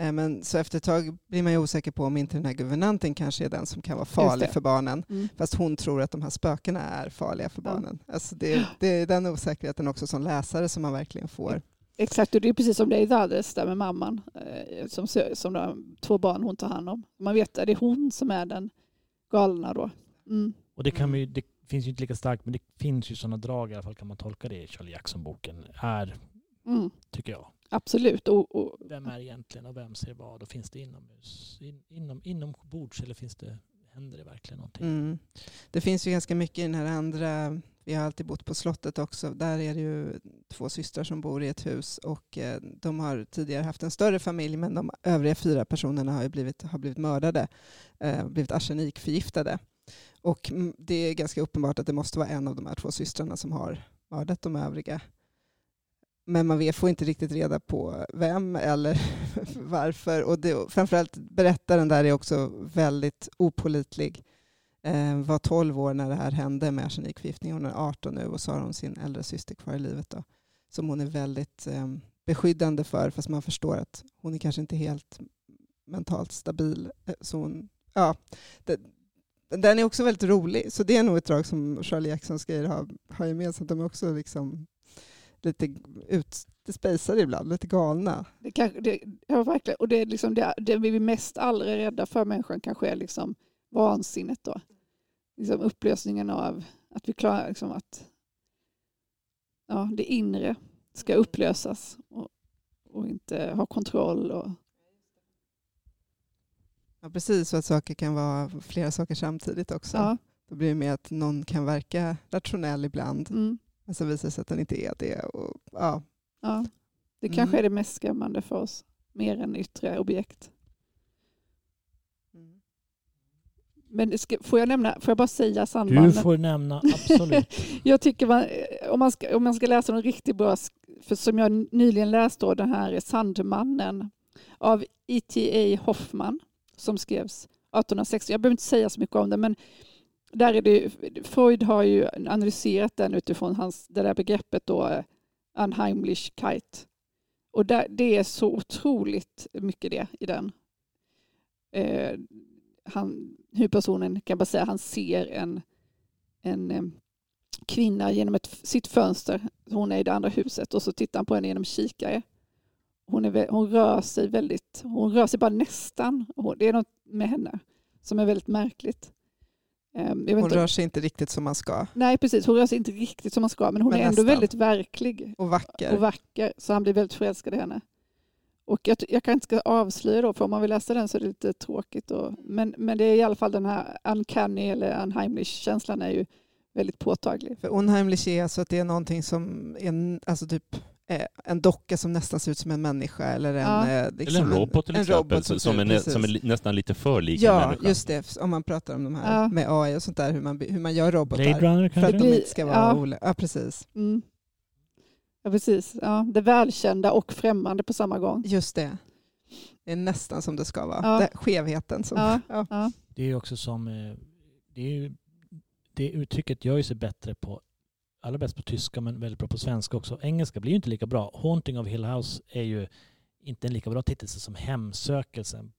Eh, men så efter ett tag blir man ju osäker på om inte den här guvernanten kanske är den som kan vara farlig för barnen. Mm. Fast hon tror att de här spökena är farliga för barnen. Ja. Alltså det, det, är den osäkerheten också som läsare som man verkligen får. Exakt, och det är precis som det är i Dades där med mamman. Eh, som, som de två barn hon tar hand om. Man vet att det är hon som är den galna då. Mm. Och det, kan vi, det finns ju inte lika starkt, men det finns ju sådana drag i alla fall kan man tolka det i Charlie Jackson-boken. Är, mm. tycker jag. Absolut. Och, och, vem är egentligen och vem ser vad? Och finns det inomhus, in, inom, inombords eller finns det, händer det verkligen någonting? Mm. Det finns ju ganska mycket i den här andra, vi har alltid bott på slottet också, där är det ju två systrar som bor i ett hus och eh, de har tidigare haft en större familj men de övriga fyra personerna har blivit, har blivit mördade, eh, blivit arsenikförgiftade. Och det är ganska uppenbart att det måste vara en av de här två systrarna som har mördat de övriga. Men man får inte riktigt reda på vem eller varför. Och det, framförallt berättaren där är också väldigt opolitlig. Eh, var 12 år när det här hände med arsenikförgiftning. Hon är 18 nu och så har hon sin äldre syster kvar i livet. Då, som hon är väldigt eh, beskyddande för, fast man förstår att hon är kanske inte helt mentalt stabil. Eh, så hon, ja, det, den är också väldigt rolig, så det är nog ett drag som Charlie Jacksons grejer har, har gemensamt. De är också liksom lite utspejsade ibland, lite galna. Det kanske, det, ja, verkligen. Och det, är liksom det, det vi är mest aldrig rädda för människan kanske är liksom vansinnet då. Liksom upplösningen av att vi klarar liksom att ja, det inre ska upplösas och, och inte ha kontroll. Och... Ja, precis, så att saker kan vara flera saker samtidigt också. Ja. Då blir det mer att någon kan verka rationell ibland. Mm. Men så visar det sig att den inte är det. Och, ja. Ja. Det Mm. kanske är det mest skrämmande för oss, mer än yttre objekt. Mm. Men ska, får jag nämna, får jag bara säga Sandmannen? Du får nämna, absolut. Jag tycker man, om, man ska, om man ska läsa någon riktigt bra, för som jag nyligen läste då, den här Sandmannen av E.T.A. Hoffman som skrevs 1860. Jag behöver inte säga så mycket om det, men där är det, Freud har ju analyserat den utifrån hans, det där begreppet då, eh, Unheimlichkeit. Och där, det är så otroligt mycket det i den. Eh, han, huvudpersonen kan bara säga, han ser en, en eh, kvinna genom ett, sitt fönster. Hon är i det andra huset och så tittar han på henne genom kikare. Hon, är, hon rör sig väldigt, hon rör sig bara nästan. Det är något med henne som är väldigt märkligt. Ehm, Hon inte, rör sig inte riktigt som man ska. nej precis, hon rör sig inte riktigt som man ska men hon Men är ändå väldigt verklig Och vacker. och vacker så han blir väldigt förälskad i henne. Och jag, jag kan inte ska avslöja då, för om man vill läsa den så är det lite tråkigt. Och, men, men det är i alla fall den här uncanny eller unheimlich-känslan är ju väldigt påtaglig. För unheimlich är alltså att det är någonting som är alltså typ, en docka som nästan ser ut som en människa. Eller en, Ja. eh, liksom Eller en robot till en exempel, robot som, är, precis. som är nästan lite för lik en Ja, människa. just det. Om man pratar om de här Ja. med AI och sånt där, hur man, hur man gör robotar. Blade Runner för att de inte ska vara ja. Ja, precis. Mm. Ja, precis. Ja, det välkända och främmande på samma gång. Just det. Det är nästan som det ska vara. Ja. Det, skevheten. Som, Ja. ja. Ja. Det är ju också som, eh, det, är det uttrycket gör ju sig bättre på, allra bäst på tyska men väldigt bra på svenska också. Engelska blir ju inte lika bra. Haunting of Hill House är ju inte en lika bra titel som Hemsökelsen.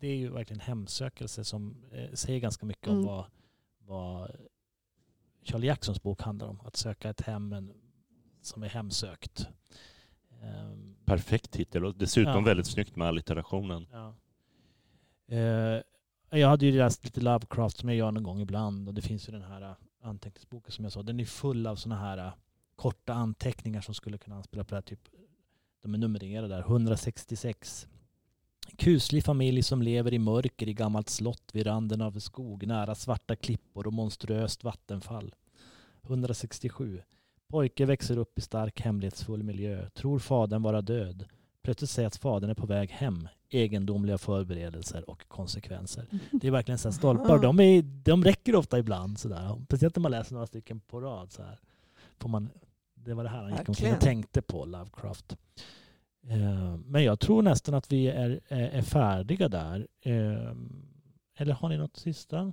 Det är ju verkligen hemsökelse som eh, säger ganska mycket om Mm. vad, vad Charlie Jacksons bok handlar om. Att söka ett hem men, som är hemsökt. Ehm, Perfekt titel och dessutom Ja. väldigt snyggt med allitterationen. Ja. Eh, jag hade ju läst lite Lovecraft som jag gör någon gång ibland och det finns ju den här eh, anteckningsboken som jag sa. Den är full av sådana här äh, korta anteckningar som skulle kunna anspela på det här typ. De är numrerade där. 166. Kuslig familj som lever i mörker i gammalt slott vid randen av skog nära svarta klippor och monstruöst vattenfall. 167. Pojke växer upp i stark hemlighetsfull miljö. Tror fadern vara död. Plötsligt säger att fadern är på väg hem. Egendomliga förberedelser och konsekvenser. Det är verkligen så här stolpar. De, är, de räcker ofta ibland. Så där. Speciellt när man läser några stycken på rad. Så här. Får man, det var det här han gick omkring och tänkte på, Lovecraft. Eh, Men jag tror nästan att vi är, är är färdiga där. Eh, Eller har ni något sista?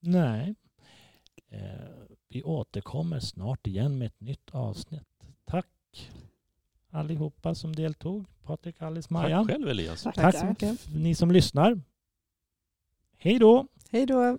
Nej. Eh, Vi återkommer snart igen med ett nytt avsnitt. Tack allihopa som deltog. Patrik, Alice, Maja. Tack själv Elias. Tack. Tack Tack så mycket. f- ni som lyssnar. Hej då! Hej då.